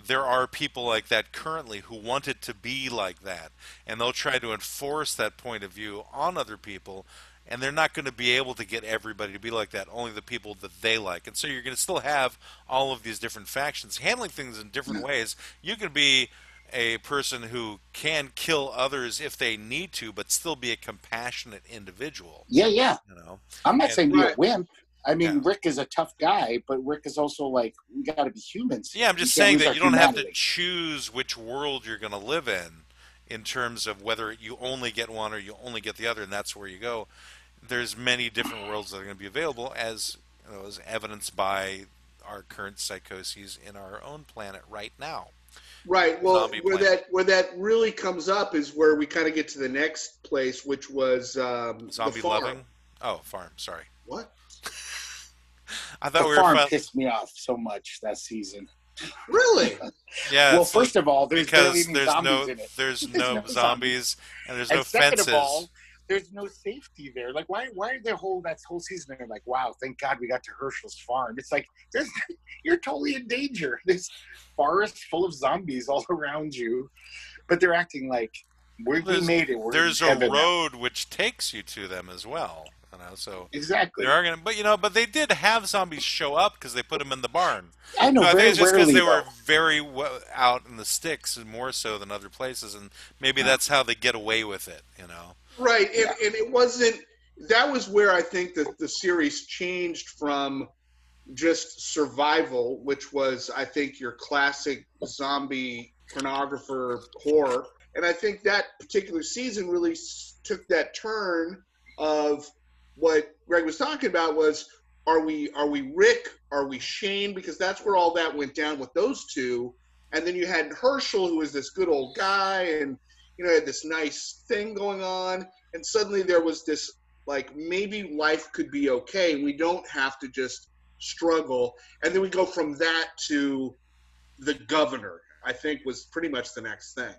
there are people like that currently who want it to be like that, and they'll try to enforce that point of view on other people, and they're not going to be able to get everybody to be like that. Only the people that they like, and so you're going to still have all of these different factions handling things in different ways. You can be a person who can kill others if they need to, but still be a compassionate individual. Yeah, yeah. You know. I'm not And- saying be a wimp. I mean, Yeah. Rick is a tough guy, but Rick is also like we got to be humans. Yeah, I'm just We saying that you don't have to choose which world you're going to live in, in terms of whether you only get one or you only get the other, and that's where you go. There's many different worlds that are going to be available, as you know, as evidenced by our current psychoses in our own planet right now. Right. Well, Zombie where planet. that where that really comes up is where we kind of get to the next place, which was um, Zombie the farm. loving. Oh, farm. Sorry, What? I The we farm fin- pissed me off so much that season. Really? yeah, well, it's first of all, there's barely because there's zombies no in it. there's There's no no zombies, zombies. and there's and no second fences. of all, there's no safety there. Like, why? Why the whole that whole season? They're like, wow, thank God we got to Hershel's farm. It's like, there's, you're totally in danger. There's forests full of zombies all around you, but they're acting like we, we There's- made it. We're there's a heaven now." road which takes you to them as well. You know, so Exactly. They are gonna, but you know, but they did have zombies show up because they put them in the barn. I know No, I very think it's just because they were though. very well out in the sticks and more so than other places, and maybe that's how they get away with it. You know, Right. And, and it wasn't. That was where I think that the series changed from just survival, which was I think your classic zombie pornographer horror, and I think that particular season really took that turn of what Greg was talking about was are we are we Rick? Are we Shane? Because that's where all that went down with those two. And then you had Hershel who was this good old guy and you know had this nice thing going on. And suddenly there was this like maybe life could be okay. We don't have to just struggle. And then we go from that to the governor I think was pretty much the next thing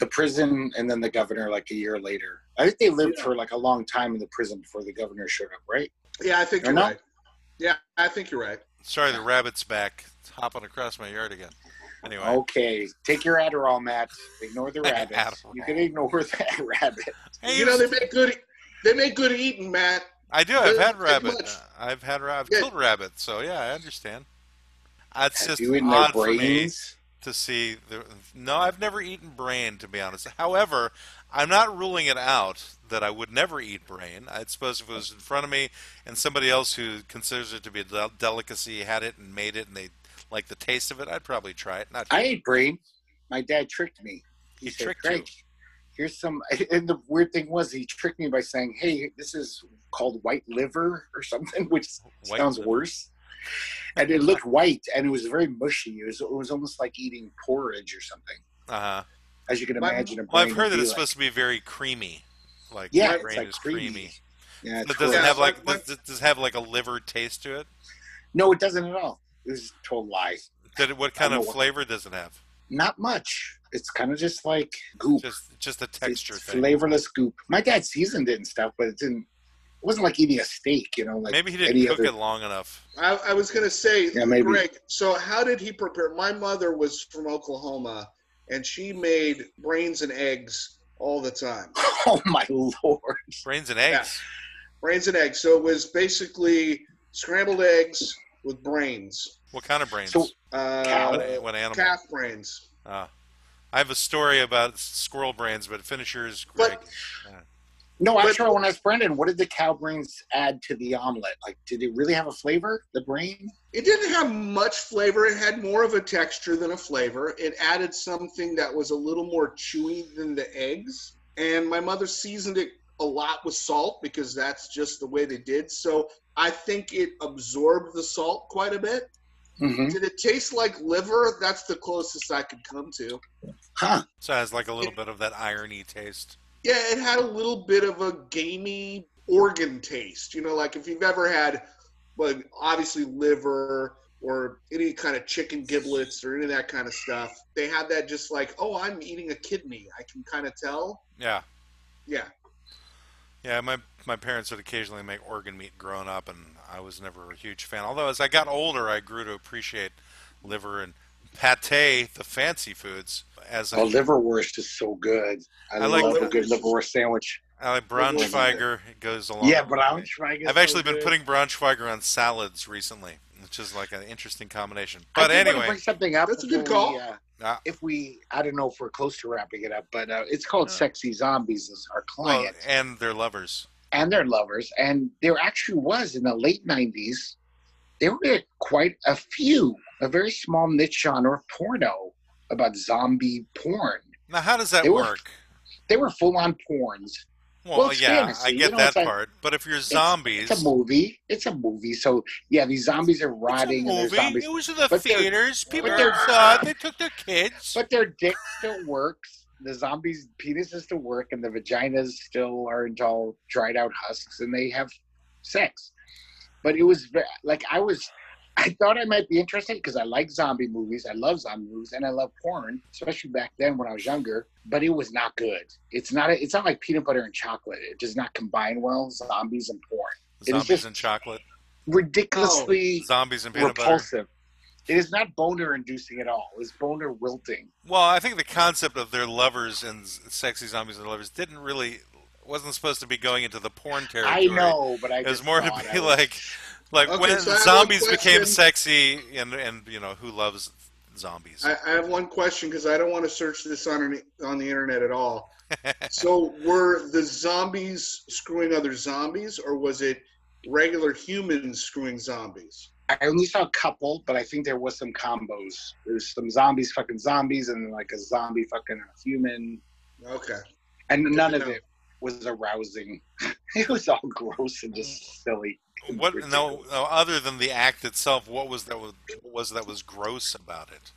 the prison and then the governor like a year later. I think they lived Yeah. for like a long time in the prison before the governor showed up, right? yeah I think Or you're no? right yeah I think you're right sorry, the rabbit's back, It's hopping across my yard again. Anyway, Okay, take your Adderall, Matt. Ignore the rabbit. You can ignore that rabbit. hey, you know they make good they make good eating Matt I do. I've had take rabbit. uh, I've had ra- I've Yeah. killed rabbits, so yeah, I understand. It's Have just you eaten their odd for me brains? To see the. No, I've never eaten brain, to be honest. However, I'm not ruling it out that I would never eat brain. I suppose if it was in front of me and somebody else who considers it to be a del- delicacy had it and made it and they like the taste of it, I'd probably try it. Not I ate brain. My dad tricked me. He said, tricked "Craig, Here's some. And the weird thing was, he tricked me by saying, "Hey, this is called white liver or something," which White sounds liver. worse. And it looked white, and it was very mushy. It was, it was almost like eating porridge or something, Uh huh. as you can My- imagine. A Well, I've heard that it's like. supposed to be very creamy. Like Yeah, the it's like is creamy. creamy. Yeah, it's But does it gross. have like My- does, does it have like a liver taste to it? No, it doesn't at all. It was a total lie. Did it, what kind of know what- flavor does it have? Not much. It's kind of just like goop. Just just a texture it's thing. flavorless goop. My dad seasoned it and stuff, but it didn't. It wasn't like eating a steak, you know. Like Maybe he didn't cook other- it long enough. I, I was going to say, Yeah, maybe. Greg. So, how did he prepare? My mother was from Oklahoma, and she made brains and eggs all the time. Oh my lord! Brains and eggs. Brains and eggs. So it was basically scrambled eggs, with brains. What kind of brains? So- Uh, Cow. what, what animal? calf brains. Uh, I have a story about squirrel brains, but finishers. Greg. But- No, But- actually, I want to ask Brendan, what did the cow brains add to the omelet? Like, did it really have a flavor? The brain? It didn't have much flavor. It had more of a texture than a flavor. It added something that was a little more chewy than the eggs. And my mother seasoned it a lot with salt because that's just the way they did. So I think it absorbed the salt quite a bit. Mm-hmm. Did it taste like liver? That's the closest I could come to. Huh. So it has like a little bit of that irony taste. Yeah, it had a little bit of a gamey organ taste. You know, like if you've ever had, well, obviously liver or any kind of chicken giblets or any of that kind of stuff. They had that just like, oh, I'm eating a kidney. I can kind of tell. Yeah. Yeah. Yeah, my my parents would occasionally make organ meat growing up, and I was never a huge fan. Although as I got older, I grew to appreciate liver and pate, the fancy foods. As I, Oh, liverwurst is so good. I, I like love a good liverwurst sandwich. I like Braunschweiger. It goes along. Yeah, with. Braunschweiger. I've so actually been good. putting Braunschweiger on salads recently, which is like an interesting combination. But did anyway, bring something up. That's a good call. we, uh, Ah. if we, I don't know if we're close to wrapping it up, but uh, it's called Yeah. "Sexy Zombies" is our well, client and their lovers. and their lovers, and there actually was in the late '90s. There were quite a few, a very small niche genre of porno about zombie porn. Now, how does that They were- work? They were full-on porns. Well, well, yeah, fantasy, I you get know, that like- part. But if you're zombies, It's a movie. It's a movie. So yeah, these zombies are it's rotting and zombies. It was in the But theaters. People saw. They took their kids. But their dick still works. The zombies' penises still work, and the vaginas still aren't all dried out husks, and they have sex. But it was like I was, I thought I might be interested because I like zombie movies. I love zombie movies, and I love porn, especially back then when I was younger. But it was not good. It's not. A, it's not like peanut butter and chocolate. It does not combine well. Zombies and porn. Zombies just- and chocolate. Ridiculously oh. Zombies and peanut butter. repulsive. It is not boner inducing at all. It's boner wilting. Well, I think the concept of their lovers and sexy zombies and lovers didn't really wasn't supposed to be going into the porn territory. I know, but I It was more to be was- like, like Okay, when so zombies became sexy, and and you know who loves zombies. I, I have one question because I don't want to search this on an- on the internet at all. so were the zombies screwing other zombies, or was it regular humans screwing zombies? I only saw a couple, but I think there was some combos. There's some zombies fucking zombies and like a zombie fucking a human, Okay. and none of it was arousing. it was all gross and just mm. silly. what? No, no, other than the act itself, what was that was, was that was gross about it?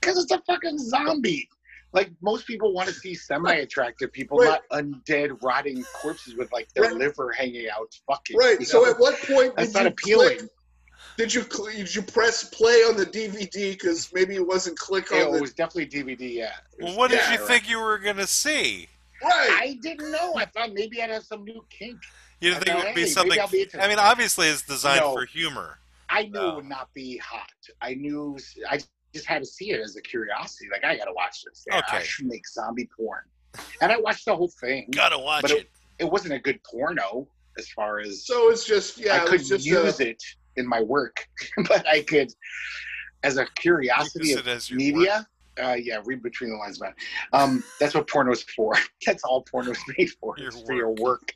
Because it's a fucking zombie. Like most people want to see semi-attractive people, Right. not undead, rotting corpses with like their Right. liver hanging out, fucking. Right. you So know? at what point that's did not you appealing. click? Did you did you press play on the DVD because maybe it wasn't click It on the was definitely DVD. Yeah. Well, was- what did you right. think you were gonna see? Right? I didn't know. I thought maybe I'd have some new kink. You I didn't think it would be hey, something? I'll be I mean, obviously, it's designed No. for humor. I knew No. it would not be hot. I knew. I just had to see it as a curiosity. Like I gotta watch this. Yeah, I Okay. should make zombie porn, and I watched the whole thing. Gotta watch But it. It wasn't a good porno as far as so it's just yeah. I couldn't just use a, it in my work, but I could, as a curiosity of it as your media. Uh, yeah, read between the lines, man. Um, that's what porno is for. That's all porno is made for. Your It's for your work.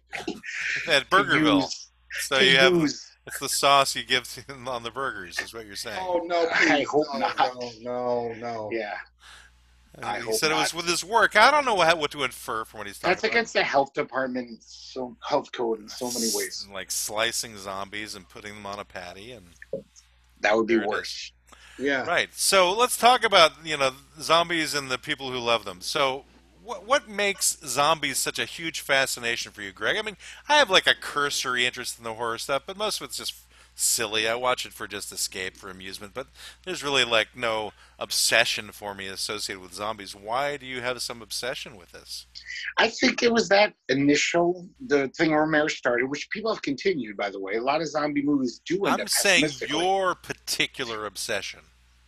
At To Burgerville, use- so to you have it's the sauce you give to, on the burgers, is what you're saying. Oh no! I hope no, not. No, no, no. Yeah, I he hope said it was with his work. I don't know what, what to infer from what he's talking that's about. against the health department, so health code in so many ways. Like slicing zombies and putting them on a patty, and That would be There it worse. Yeah. right. So let's talk about you know zombies and the people who love them. So what what makes zombies such a huge fascination for you, Greg? I mean, I have like a cursory interest in the horror stuff, but most of it's just silly. I watch it for just escape, for amusement, but there's really like no obsession for me associated with zombies. Why do you have some obsession with this? I think it was that initial the thing Romero started, which people have continued, by the way. A lot of zombie movies do end I'm up saying your particular obsession.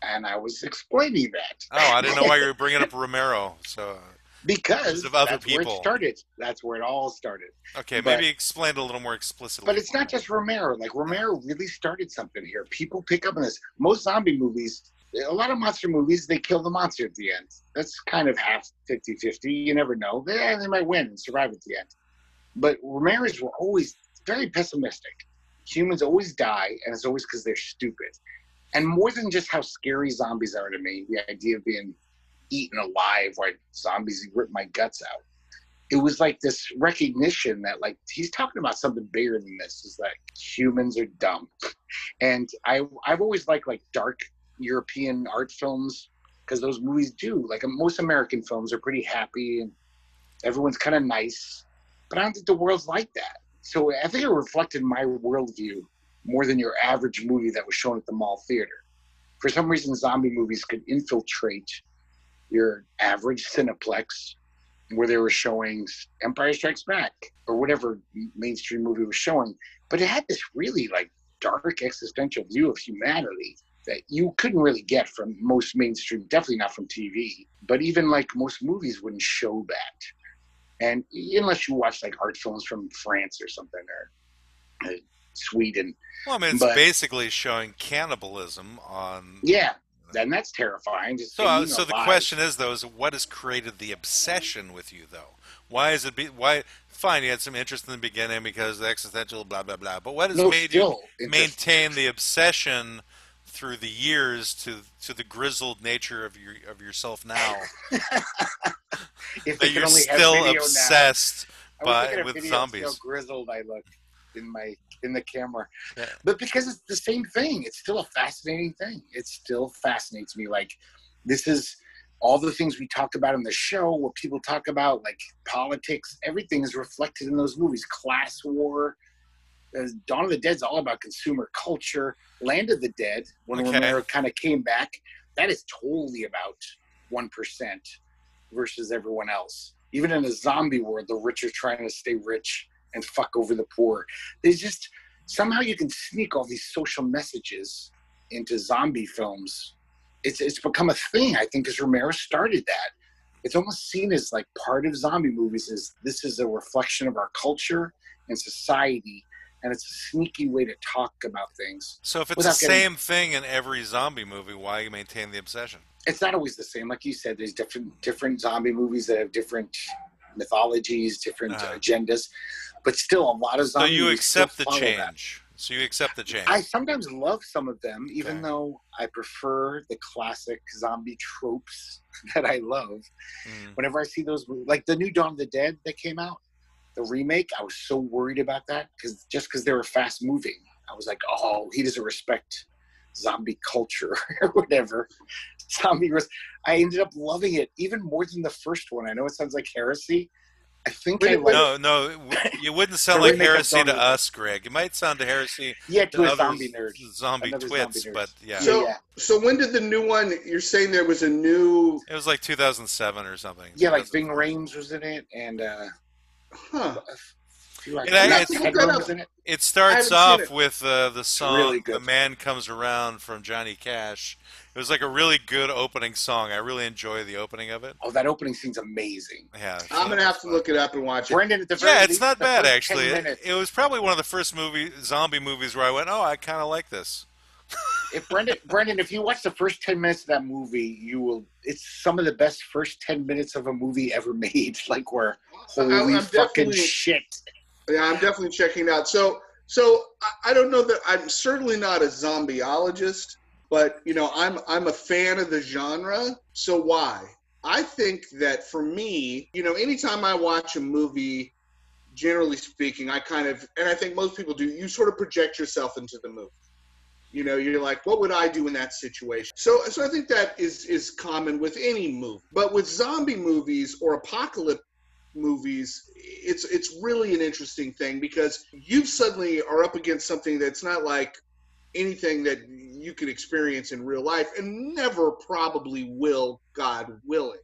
And I was explaining that. Oh, I didn't know why you were bringing up Romero. So because of other that's where it people. started. That's where it all started. Okay, But- maybe explain it a little more explicitly. But it's not just Romero. Like Romero really started something here. People pick up on this. Most zombie movies, a lot of monster movies, they kill the monster at the end. That's kind of half 50-50. You never know. They, eh, they might win and survive at the end. But Romero's were always very pessimistic. Humans always die, and it's always because they're stupid. And more than just how scary zombies are to me, the idea of being eaten alive like zombies rip my guts out. It was like this recognition that like he's talking about something bigger than this is that humans are dumb. And i i've always liked like dark european art films because those movies do. Like most american films are pretty happy and everyone's kind of nice but i don't think the world's like that. So i think it reflected my worldview more than your average movie that was shown at the mall theater for some reason zombie movies could infiltrate your average cineplex where they were showing Empire Strikes Back or whatever mainstream movie was showing, but it had this really like dark existential view of humanity that you couldn't really get from most mainstream, definitely not from TV, but even like most movies wouldn't show that. And unless you watch like art films from France or something or uh, Sweden, well, I mean, it's but- basically showing cannibalism on. yeah, then that's terrifying. Just So, uh, so the question is, though, is what has created the obsession with you, though? Why is it? Be, why? Fine, you had some interest in the beginning because the existential, blah blah blah. But what has no, made you maintain the obsession through the years to to the grizzled nature of your of yourself now? if that you're only still video now. obsessed by looking at a with zombies. How grizzled I look in my in the camera, Yeah. but because it's the same thing, it's still a fascinating thing. It still fascinates me. Like this is all the things we talked about in the show, what people talk about, like politics. Everything is reflected in those movies. Class war. Uh, Dawn of the Dead is all about consumer culture. Land of the Dead, when Okay. Romero kind of came back, that is totally about one percent versus everyone else. Even in a zombie world, the rich are trying to stay rich and fuck over the poor. There's just somehow you can sneak all these social messages into zombie films. It's it's become a thing, I think, because Romero started that. It's almost seen as like part of zombie movies is this is a reflection of our culture and society, and it's a sneaky way to talk about things. So if it's the getting- same thing in every zombie movie, why maintain the obsession? it's not always the same. Like you said, there's different different zombie movies that have different mythologies, different Uh-huh. agendas, but still a lot of zombies. So you accept the follow that. change. So you accept the change. I sometimes love some of them, even Okay. though I prefer the classic zombie tropes that I love. Mm. Whenever I see those, like the new Dawn of the Dead that came out, the remake, I was so worried about that because just because they were fast moving, I was like, oh, he doesn't respect zombie culture or whatever. Zombie was. I ended up loving it even more than the first one. I know it sounds like heresy. I think I Wait, like No, no, you wouldn't sound like heresy to of the Dead. us, Greg. It might sound to heresy yeah to to a other zombie nerd. zombie Another twits, zombie but yeah, So- yeah, So when did the new one? You're saying there was a new? it was like 2007 or something. yeah, like Ving Rhames was in it, and uh, Huh. a like It- Matt it's- Hedberg was in it. It starts off seen with uh, the song really "The. Man Comes Around" from Johnny Cash. It was like a really good opening song. I really enjoy the opening of it. Oh, that opening scene's amazing. Yeah, I'm gonna have to look it up and watch it. Brendan, at the very Yeah, it's not the bad actually. It, it was probably one of the first movie zombie movies where I went, "Oh, I kind of like this." if Brendan, Brendan, if you watch the first ten minutes of that movie, you will. It's some of the best first ten minutes of a movie ever made. Like where holy I'm- I'm fucking definitely- shit. Yeah, I'm definitely checking it out. So, so I, I don't know that I'm certainly not a zombieologist, but you know, I'm I'm a fan of the genre. So why? I think that for me, you know, anytime I watch a movie, generally speaking, I kind of, and I think most people do, you sort of project yourself into the movie. You know, you're like, what would I do in that situation? So, so I think that is is common with any movie, but with zombie movies or apocalypse movies, it's it's really an interesting thing because you suddenly are up against something that's not like anything that you could experience in real life and never probably will, God willing.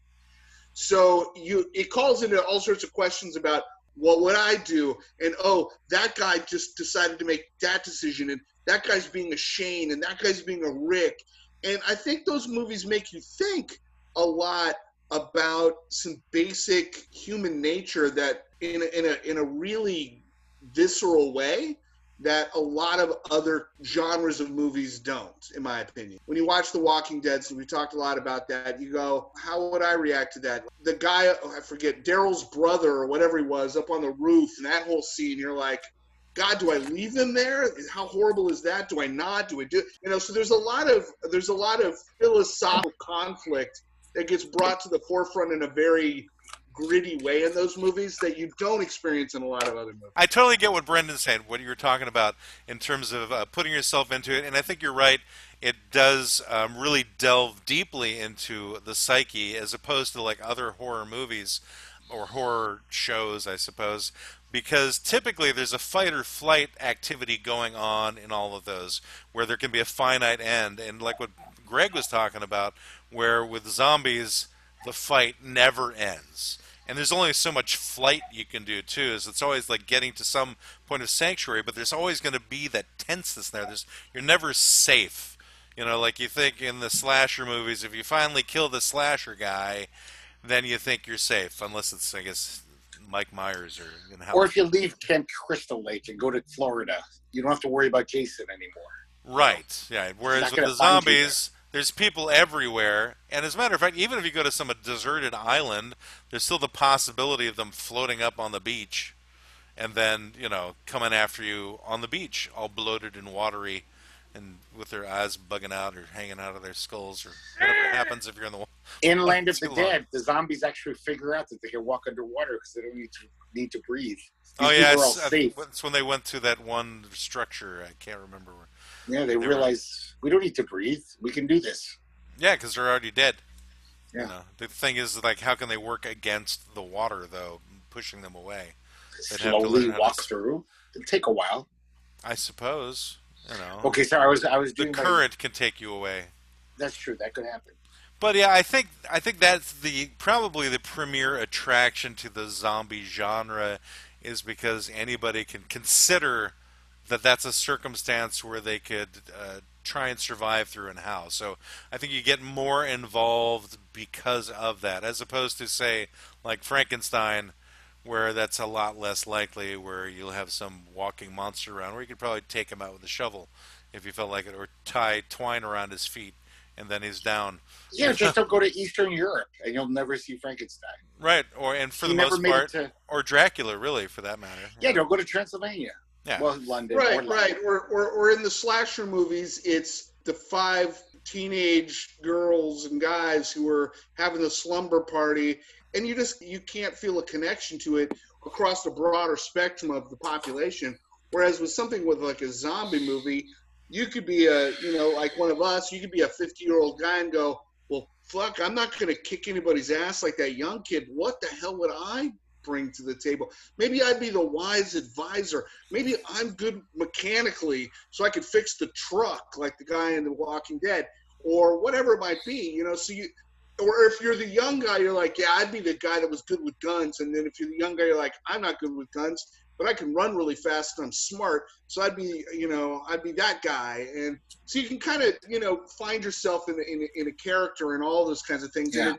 So you it calls into all sorts of questions about what would I do? And oh, that guy just decided to make that decision and that guy's being a Shane and that guy's being a Rick. And I think those movies make you think a lot about some basic human nature that in a, in a in a really visceral way that a lot of other genres of movies don't, in my opinion. When you watch The Walking Dead, so we talked a lot about that, you go, how would I react to that? The guy, oh, I forget, Daryl's brother or whatever he was, up on the roof, and that whole scene, you're like, God, do I leave him there? How horrible is that? Do I not? Do I do? You know, so there's a lot of there's a lot of philosophical conflict that gets brought to the forefront in a very gritty way in those movies that you don't experience in a lot of other movies. I totally get what Brendan's saying, what you were talking about in terms of uh, putting yourself into it, and I think you're right. It does um, really delve deeply into the psyche as opposed to like other horror movies or horror shows, I suppose, because typically there's a fight or flight activity going on in all of those where there can be a finite end. And like what Greg was talking about, where with zombies, the fight never ends and there's only so much flight you can do too. Is it's always like getting to some point of sanctuary, but there's always going to be that tenseness there. There's you're never safe. You know, like you think in the slasher movies, if you finally kill the slasher guy, then you think you're safe, unless it's I guess Mike Myers or you know, or if you leave Camp Crystal Lake and go to Florida, you don't have to worry about Jason anymore. Right. Yeah. Whereas with the zombies there's people everywhere, and as a matter of fact, even if you go to some deserted island, there's still the possibility of them floating up on the beach, and then you know coming after you on the beach, all bloated and watery, and with their eyes bugging out or hanging out of their skulls or whatever happens if you're in the in Land of the Dead. The zombies actually figure out that they can walk underwater because they don't need to need to breathe. These oh yeah, it's, it's when they went to that one structure. I can't remember where yeah, they, they realize were... we don't need to breathe. We can do this. Yeah, because they're already dead. Yeah. You know, the thing is, like, how can they work against the water though, pushing them away? They'd Slowly walk to... through. It'll take a while. I suppose. You know. Okay, so I was I was the current my... can take you away. That's true. That could happen. But yeah, I think I think that's the probably the premier attraction to the zombie genre is because anybody can consider that that's a circumstance where they could uh, try and survive through and how. So I think you get more involved because of that, as opposed to say like Frankenstein, where that's a lot less likely, where you'll have some walking monster around, where you could probably take him out with a shovel if you felt like it, or tie twine around his feet and then he's down. Yeah, just don't go to Eastern Europe, and you'll never see Frankenstein. Right, or and for he the most part, to... or Dracula, really, for that matter. Yeah, don't go to Transylvania. Yeah. Well, London. Right, or London. right. Or, or, or in the slasher movies, it's the five teenage girls and guys who are having a slumber party, and you just you can't feel a connection to it across the broader spectrum of the population. Whereas with something with like a zombie movie, you could be a you know like one of us. You could be a 50 year old guy and go, well, fuck, I'm not gonna kick anybody's ass like that young kid. What the hell would I bring to the table. Maybe I'd be the wise advisor. Maybe I'm good mechanically, so I could fix the truck like the guy in The Walking Dead, or whatever it might be. You know, so you, or if you're the young guy, you're like, yeah, I'd be the guy that was good with guns. And then if you're the young guy, you're like, I'm not good with guns, but I can run really fast and I'm smart. So I'd be, you know, I'd be that guy. And so you can kind of, you know, find yourself in, in, in a character and all those kinds of things. Yeah.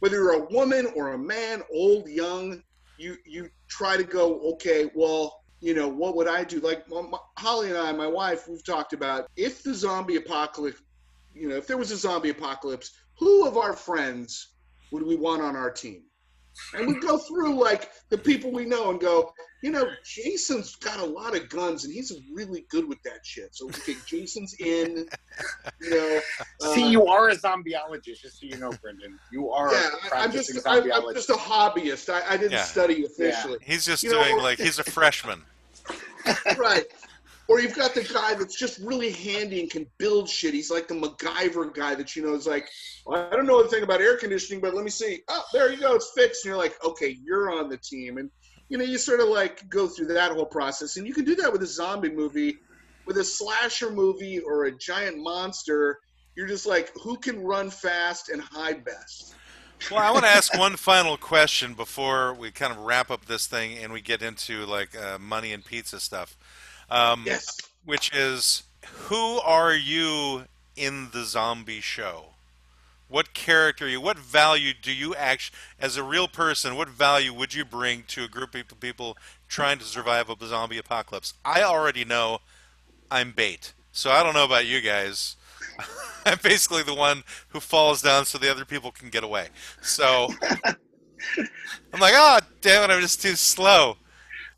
whether you're a woman or a man, old, young, you you try to go okay well you know what would i do? Like holly and i my wife we've talked about if the zombie apocalypse you know if there was a zombie apocalypse who of our friends would we want on our team and we go through like the people we know and go, you know, Jason's got a lot of guns and he's really good with that shit. So okay, Jason's in. You know, uh, see, you are a zombieologist, just so you know, Brendan. You are. Yeah, I'm just I'm, I'm, just a hobbyist. I, I didn't yeah. study officially. Yeah. He's just you doing know, like he's a freshman. right. Or you've got the guy that's just really handy and can build shit. He's like the MacGyver guy that you know is like, well, I don't know anything about air conditioning, but let me see. Oh, there you go, it's fixed. And you're like, okay, you're on the team, and you know you sort of like go through that whole process, and you can do that with a zombie movie, with a slasher movie or a giant monster. You're just like, who can run fast and hide best? Well, I want to ask one final question before we kind of wrap up this thing and we get into like uh, money and pizza stuff. Um, yes. Which is, who are you in the zombie show? what character you, what value do you actually, as a real person, what value would you bring to a group of people trying to survive a zombie apocalypse? I already know I'm bait, so I don't know about you guys. I'm basically the one who falls down so the other people can get away. So I'm like, oh damn it, I'm just too slow.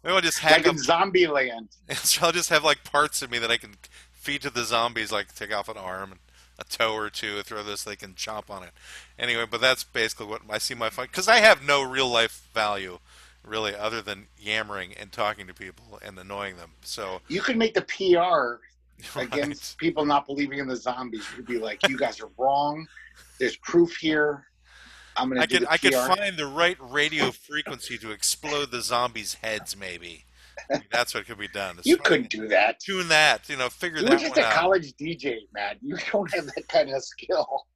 Maybe I'll just hack like in Zombieland. So I'll just have like parts of me that I can feed to the zombies, like take off an arm and a toe or two, throw this, they can chomp on it. Anyway, but that's basically what I see my fun because I have no real life value really other than yammering and talking to people and annoying them. So you could make the PR right. against people not believing in the zombies. You could be like, "You guys are wrong. There's proof here. I'm gonna." I could I could find the right radio frequency to explode the zombies' heads, maybe. That's what could be done. It's you couldn't do that. Tune that, you know, figure you that You're just a out. college DJ, man. You don't have that kind of skill.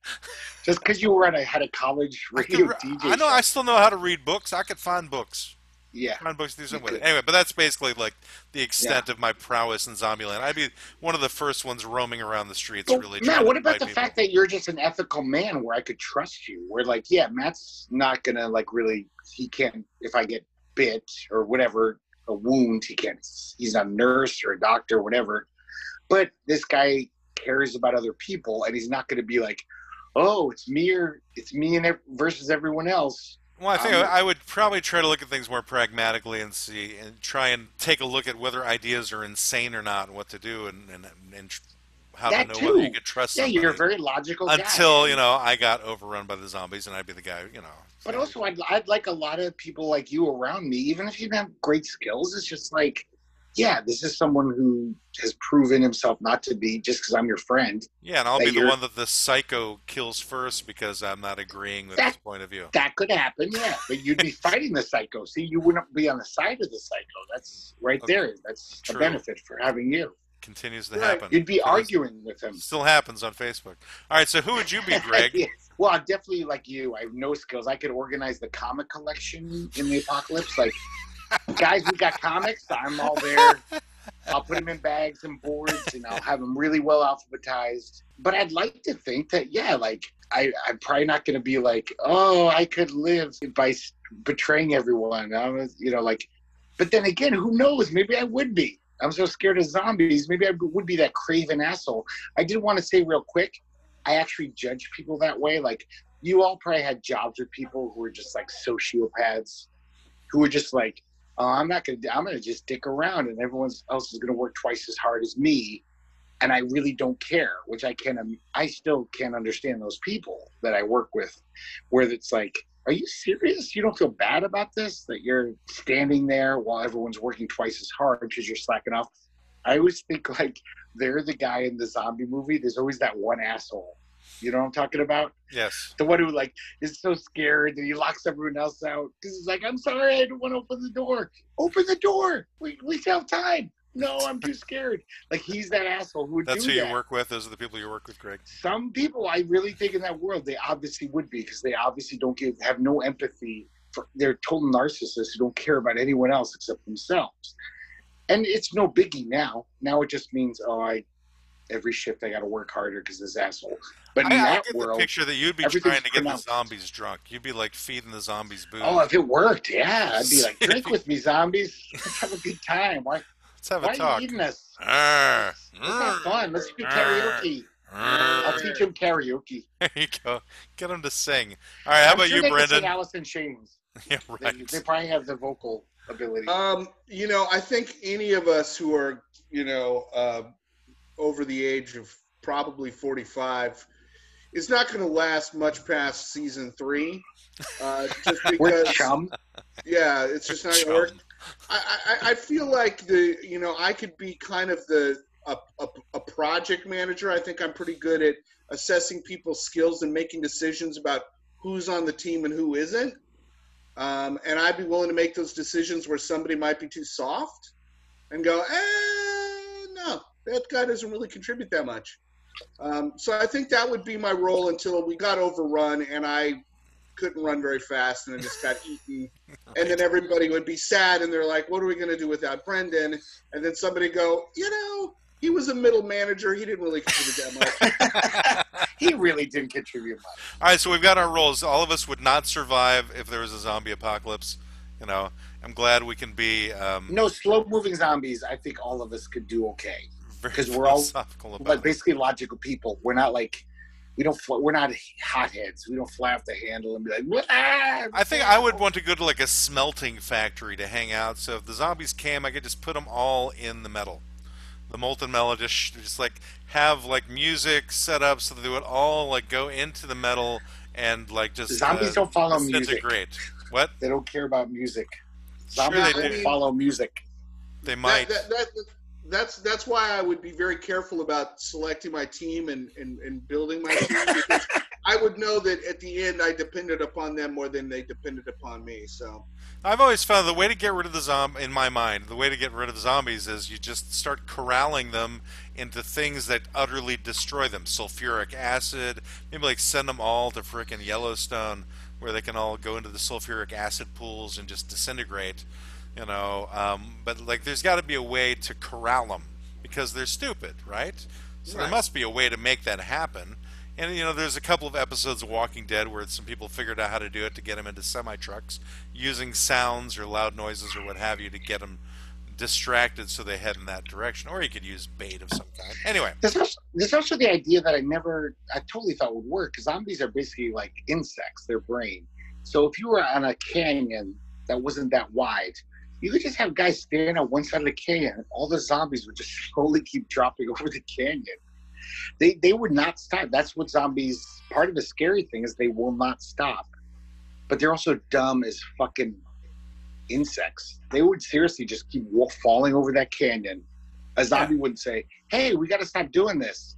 just because you were at a, had a college radio I DJ. I know. Show. I still know how to read books. I could find books. Yeah. Find books to do something with it. Anyway, but that's basically like the extent yeah. of my prowess in Zombieland. I'd be one of the first ones roaming around the streets, well, really. Matt, what about the people. fact that you're just an ethical man, where I could trust you? Where like, yeah, Matt's not gonna like really. He can't. If I get bit or whatever, a wound, he can't. He's not a nurse or a doctor, or whatever. But this guy cares about other people, and he's not going to be like, "Oh, it's me or it's me and versus everyone else." Well, I think um, I would probably try to look at things more pragmatically and see and try and take a look at whether ideas are insane or not, and what to do, and and, and how to know too. whether you could trust. Yeah, you're a very logical. Until guy. you know, I got overrun by the zombies, and I'd be the guy. You know. But also, I'd, I'd like a lot of people like you around me, even if you have great skills. It's just like, yeah, this is someone who has proven himself not to be just because I'm your friend. Yeah, and I'll be the one that the psycho kills first because I'm not agreeing with that, his point of view. That could happen, yeah. But you'd be fighting the psycho. See, you wouldn't be on the side of the psycho. That's right okay. there. That's True. a benefit for having you. Continues to right. happen. You'd be arguing with him. Still happens on Facebook. All right, so who would you be, Greg? yeah. Well, I'm definitely like you. I have no skills. I could organize the comic collection in the apocalypse. Like, guys, we got comics. I'm all there. I'll put them in bags and boards, and I'll have them really well alphabetized. But I'd like to think that, yeah, like I, I'm probably not going to be like, oh, I could live by betraying everyone. I was, you know, like. But then again, who knows? Maybe I would be. I'm so scared of zombies. Maybe I would be that craven asshole. I did want to say real quick. I actually judge people that way. Like you all probably had jobs with people who were just like sociopaths, who were just like, oh, I'm not gonna, I'm gonna just dick around, and everyone else is gonna work twice as hard as me, and I really don't care. Which I can, um, I still can't understand those people that I work with, where it's like, are you serious? You don't feel bad about this? That you're standing there while everyone's working twice as hard because you're slacking off? I always think like they're the guy in the zombie movie. There's always that one asshole. You know what I'm talking about? Yes. The one who like is so scared that he locks everyone else out because he's like, "I'm sorry, I don't want to open the door. Open the door. We we have time." No, I'm too scared. Like he's that asshole who would That's who that. you work with. Those are the people you work with, Greg. Some people, I really think in that world, they obviously would be because they obviously don't give have no empathy. For, they're total narcissists who don't care about anyone else except themselves. And it's no biggie now. Now it just means, oh, I every shift I got to work harder because this asshole. But in I, that I get world, the picture that you'd be trying to get pronounced. the zombies drunk. You'd be like feeding the zombies booze. oh, if it worked, yeah, I'd be like, drink with me, zombies. Let's have a good time. Why, Let's have why a are talk. you eating us? Arr, Let's have fun. Let's do karaoke. I'll teach him karaoke. There you go. Get them to sing. All right, how I'm about sure you, they Brendan? sing Alice in Chains. yeah, They, right. they probably have the vocal ability. Um, you know, I think any of us who are, you know, uh, over the age of probably 45 is not going to last much past season three. Uh, just We're because, chum. yeah, it's just not going to work. I, I, I feel like the, you know, I could be kind of the a, a, a project manager. I think I'm pretty good at assessing people's skills and making decisions about who's on the team and who isn't. Um, and I'd be willing to make those decisions where somebody might be too soft and go, eh, no, that guy doesn't really contribute that much. Um, so I think that would be my role until we got overrun and I couldn't run very fast and I just got eaten. And then everybody would be sad and they're like, what are we going to do without Brendan? And then somebody go, you know, he was a middle manager. He didn't really contribute that much. he really didn't contribute much. All right, so we've got our roles. All of us would not survive if there was a zombie apocalypse. You know, I'm glad we can be. Um, No slow moving zombies. I think all of us could do okay. Very 'cause we're all- philosophical about But it. basically, logical people. We're not like we don't. We're not hotheads. We don't fly off the handle and be like. "Wah!" I think I would want to go to like a smelting factory to hang out. So if the zombies came, I could just put them all in the metal, the molten metal. Just just like have like music set up so that they would all like go into the metal and like just Zombies uh, don't follow music. disintegrate. What They don't care about music. Sure Zombies they don't do. follow music. they That, might. that, that, that's that's why I would be very careful about selecting my team and, and, and building my team because I would know that at the end I depended upon them more than they depended upon me. So I've always found the way to get rid of the zom in my mind, the way to get rid of the zombies is you just start corralling them into things that utterly destroy them. Sulfuric acid, maybe like send them all to frickin' Yellowstone where they can all go into the sulfuric acid pools and just disintegrate. You know, um, but like there's got to be a way to corral them because they're stupid, right? So there must be a way to make that happen. And you know, there's a couple of episodes of Walking Dead where some people figured out how to do it to get them into semi trucks, using sounds or loud noises or what have you to get them distracted so they head in that direction. Or you could use bait of some kind. Anyway, There's also, there's also the idea that I never, I totally thought would work because zombies are basically like insects, their brain. So if you were on a canyon that wasn't that wide, you could just have guys standing on one side of the canyon and all the zombies would just slowly keep dropping over the canyon. They, they would not stop. That's what zombies, part of the scary thing is they will not stop. But they're also dumb as fucking insects. They would seriously just keep falling over that canyon. A zombie wouldn't say, "Hey, we got to stop doing this."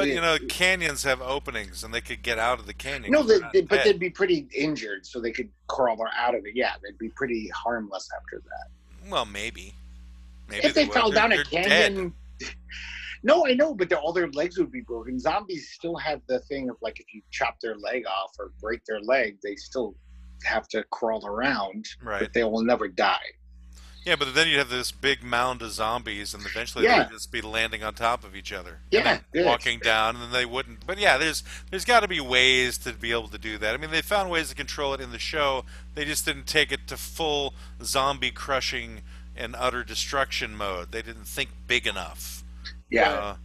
But you know, canyons have openings and they could get out of the canyon. No, they, they, but they'd be pretty injured, so they could crawl out of it. Yeah, they'd be pretty harmless after that. well, maybe. Maybe if they, would. fell They're- down a they're canyon. No, I know, but they're- all their legs would be broken. Zombies still have the thing of like if you chop their leg off or break their leg, they still have to crawl around. Right. but they will never die. Yeah, but then you'd have this big mound of zombies, and eventually Yeah. they would just be landing on top of each other. Yeah. walking down, and then they wouldn't. But yeah, there's there's got to be ways to be able to do that. I mean, they found ways to control it in the show. They just didn't take it to full zombie crushing and utter destruction mode. They didn't think big enough. Yeah, Uh,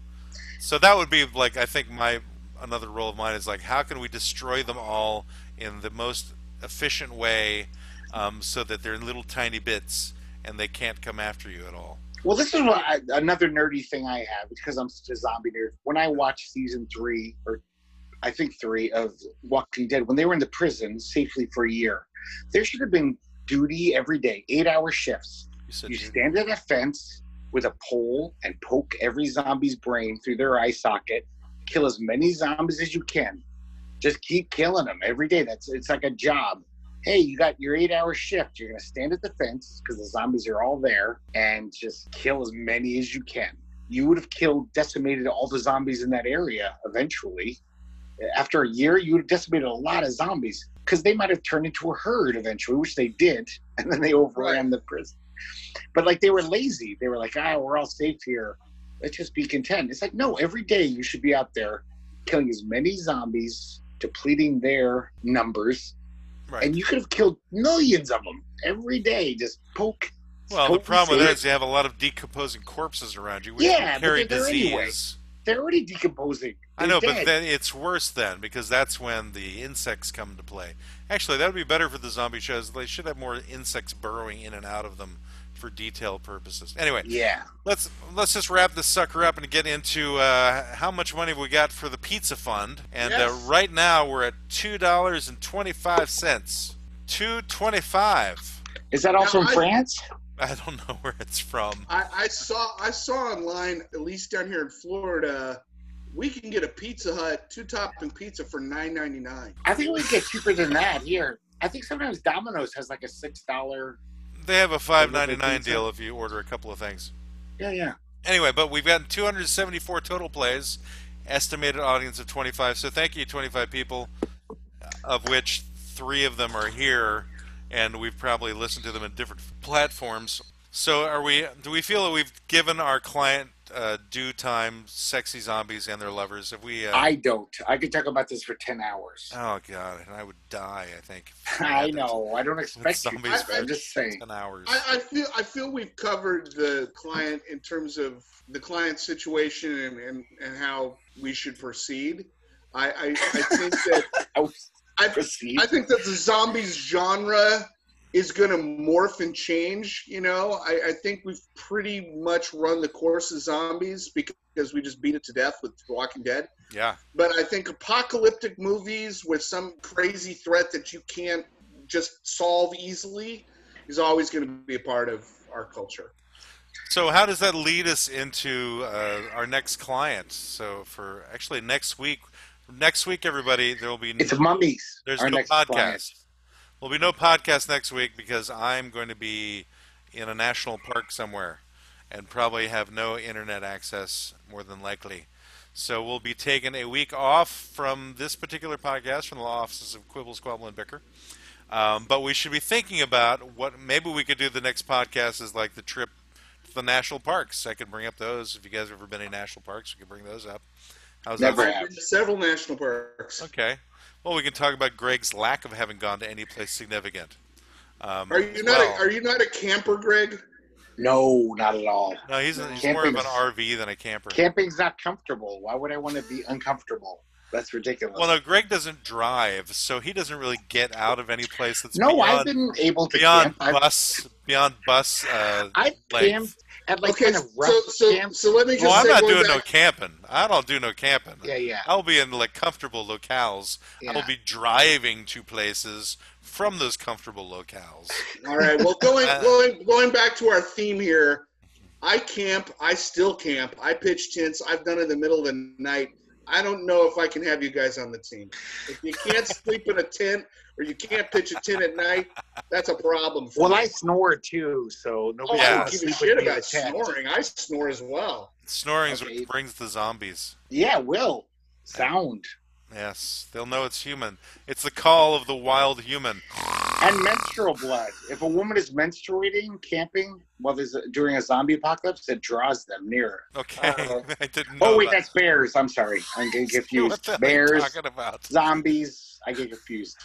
so that would be like I think my another role of mine is like how can we destroy them all in the most efficient way, um, so that they're in little tiny bits and they can't come after you at all. Well, this is what I, another nerdy thing I have because I'm such a zombie nerd. When I watched season three, or I think three of Walking Dead, when they were in the prison safely for a year, there should have been duty every day, eight hour shifts. You you- stand at a fence with a pole and poke every zombie's brain through their eye socket, kill as many zombies as you can. Just keep killing them every day. That's it's like a job. Hey, you got your eight hour shift. You're gonna stand at the fence because the zombies are all there and just kill as many as you can. You would have killed, decimated all the zombies in that area eventually. After a year, you would have decimated a lot of zombies because they might have turned into a herd eventually, which they did, and then they overran the prison. But like they were lazy. They were like, ah, we're all safe here. Let's just be content. It's like, no, every day you should be out there killing as many zombies, depleting their numbers, right. and you could have killed millions of them every day. Just poke. well, the problem with that is you have a lot of decomposing corpses around you, which Yeah, can but carry they're disease. anyway. They're already decomposing. I They're know, dead. but then it's worse then because that's when the insects come to play. Actually, that would be better for the zombie shows. They should have more insects burrowing in and out of them for detail purposes. Anyway, yeah. let's let's just wrap this sucker up and get into uh, how much money we got for the pizza fund. And uh, right now we're at two dollars and twenty five cents. Two twenty five. Is that also Now, in I- France? I don't know where it's from. I, I saw I saw online, at least down here in Florida, we can get a Pizza Hut two topping pizza for nine ninety nine. I think we get cheaper than that here. I think sometimes Domino's has like a six dollar. They have a five ninety nine deal if you order a couple of things. Yeah, yeah. Anyway, but we've gotten 274 total plays, estimated audience of 25. So thank you, 25 people, of which three of them are here, and we've probably listened to them in different platforms. So are we? Do we feel that we've given our client uh, due time, sexy zombies and their lovers. Have we? Uh, I don't. I could talk about this for ten hours. oh god, and I would die. I think. I know. I don't expect you. Zombies to. I'm just saying. Ten hours. I, I feel I feel we've covered the client in terms of the client situation and, and, and how we should proceed. I, I, I think that I, Proceed. I think that the zombies genre is going to morph and change. You know, I, I think we've pretty much run the course of zombies because we just beat it to death with Walking Dead. yeah. But I think apocalyptic movies with some crazy threat that you can't just solve easily is always going to be a part of our culture. So how does that lead us into uh, our next client? So for actually next week, next week, everybody, there will be it's mummies. there's our no podcast. client. There'll be no podcast next week because I'm going to be in a national park somewhere and probably have no internet access more than likely. So we'll be taking a week off from this particular podcast from the law offices of Quibble, Squabble, and Bicker. Um, but we should be thinking about what maybe we could do the next podcast is like the trip to the national parks. I could bring up those. If you guys have ever been in national parks, we could bring those up. How's Never that? have. I've been to several national parks. Okay. Well, we can talk about Greg's lack of having gone to any place significant. Um, Are you not well. a, are you not a camper, Greg? No, not at all. No, he's, he's more of an RV than a camper. Camping's not comfortable. Why would I want to be uncomfortable? That's ridiculous. Well, no, Greg doesn't drive, so he doesn't really get out of any place that's no, I've been able to beyond camp. I've, bus beyond bus uh, I've camped at like okay, kind of rough so so camps. so let me just Well, I'm not going doing no camping. I don't do no camping. Yeah, yeah, I'll be in like comfortable locales. yeah. I'll be driving to places from those comfortable locales. All right. Well, going Uh, going going back to our theme here, I camp. I still camp. I pitch tents. I've done it in the middle of the night. I don't know if I can have you guys on the team. If you can't sleep in a tent or you can't pitch a tent at night, that's a problem. For Well, me. I snore too, so Oh, nobody I Yeah. give a shit with me in about a snoring. I snore as well. Snoring's Okay. what brings the zombies. Yeah, will sound Yes, they'll know it's human. It's the call of the wild human. And menstrual blood. If a woman is menstruating camping while there's a, during a zombie apocalypse, it draws them nearer. Okay, Uh, I didn't know. Oh wait, that. that's bears. I'm sorry, I'm getting What confused. the hell are you Bears, talking about? zombies. I get confused.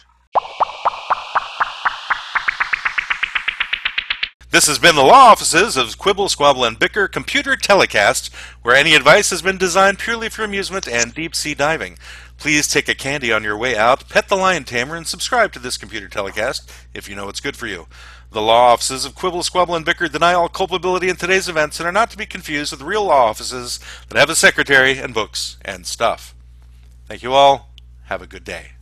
This has been the law offices of Quibble, Squabble, and Bicker Computer Telecast, where any advice has been designed purely for amusement and deep sea diving. Please take a candy on your way out, pet the lion tamer, and subscribe to this computer telecast if you know it's good for you. The law offices of Quibble, Squabble, and Bicker deny all culpability in today's events and are not to be confused with real law offices that have a secretary and books and stuff. Thank you all. Have a good day.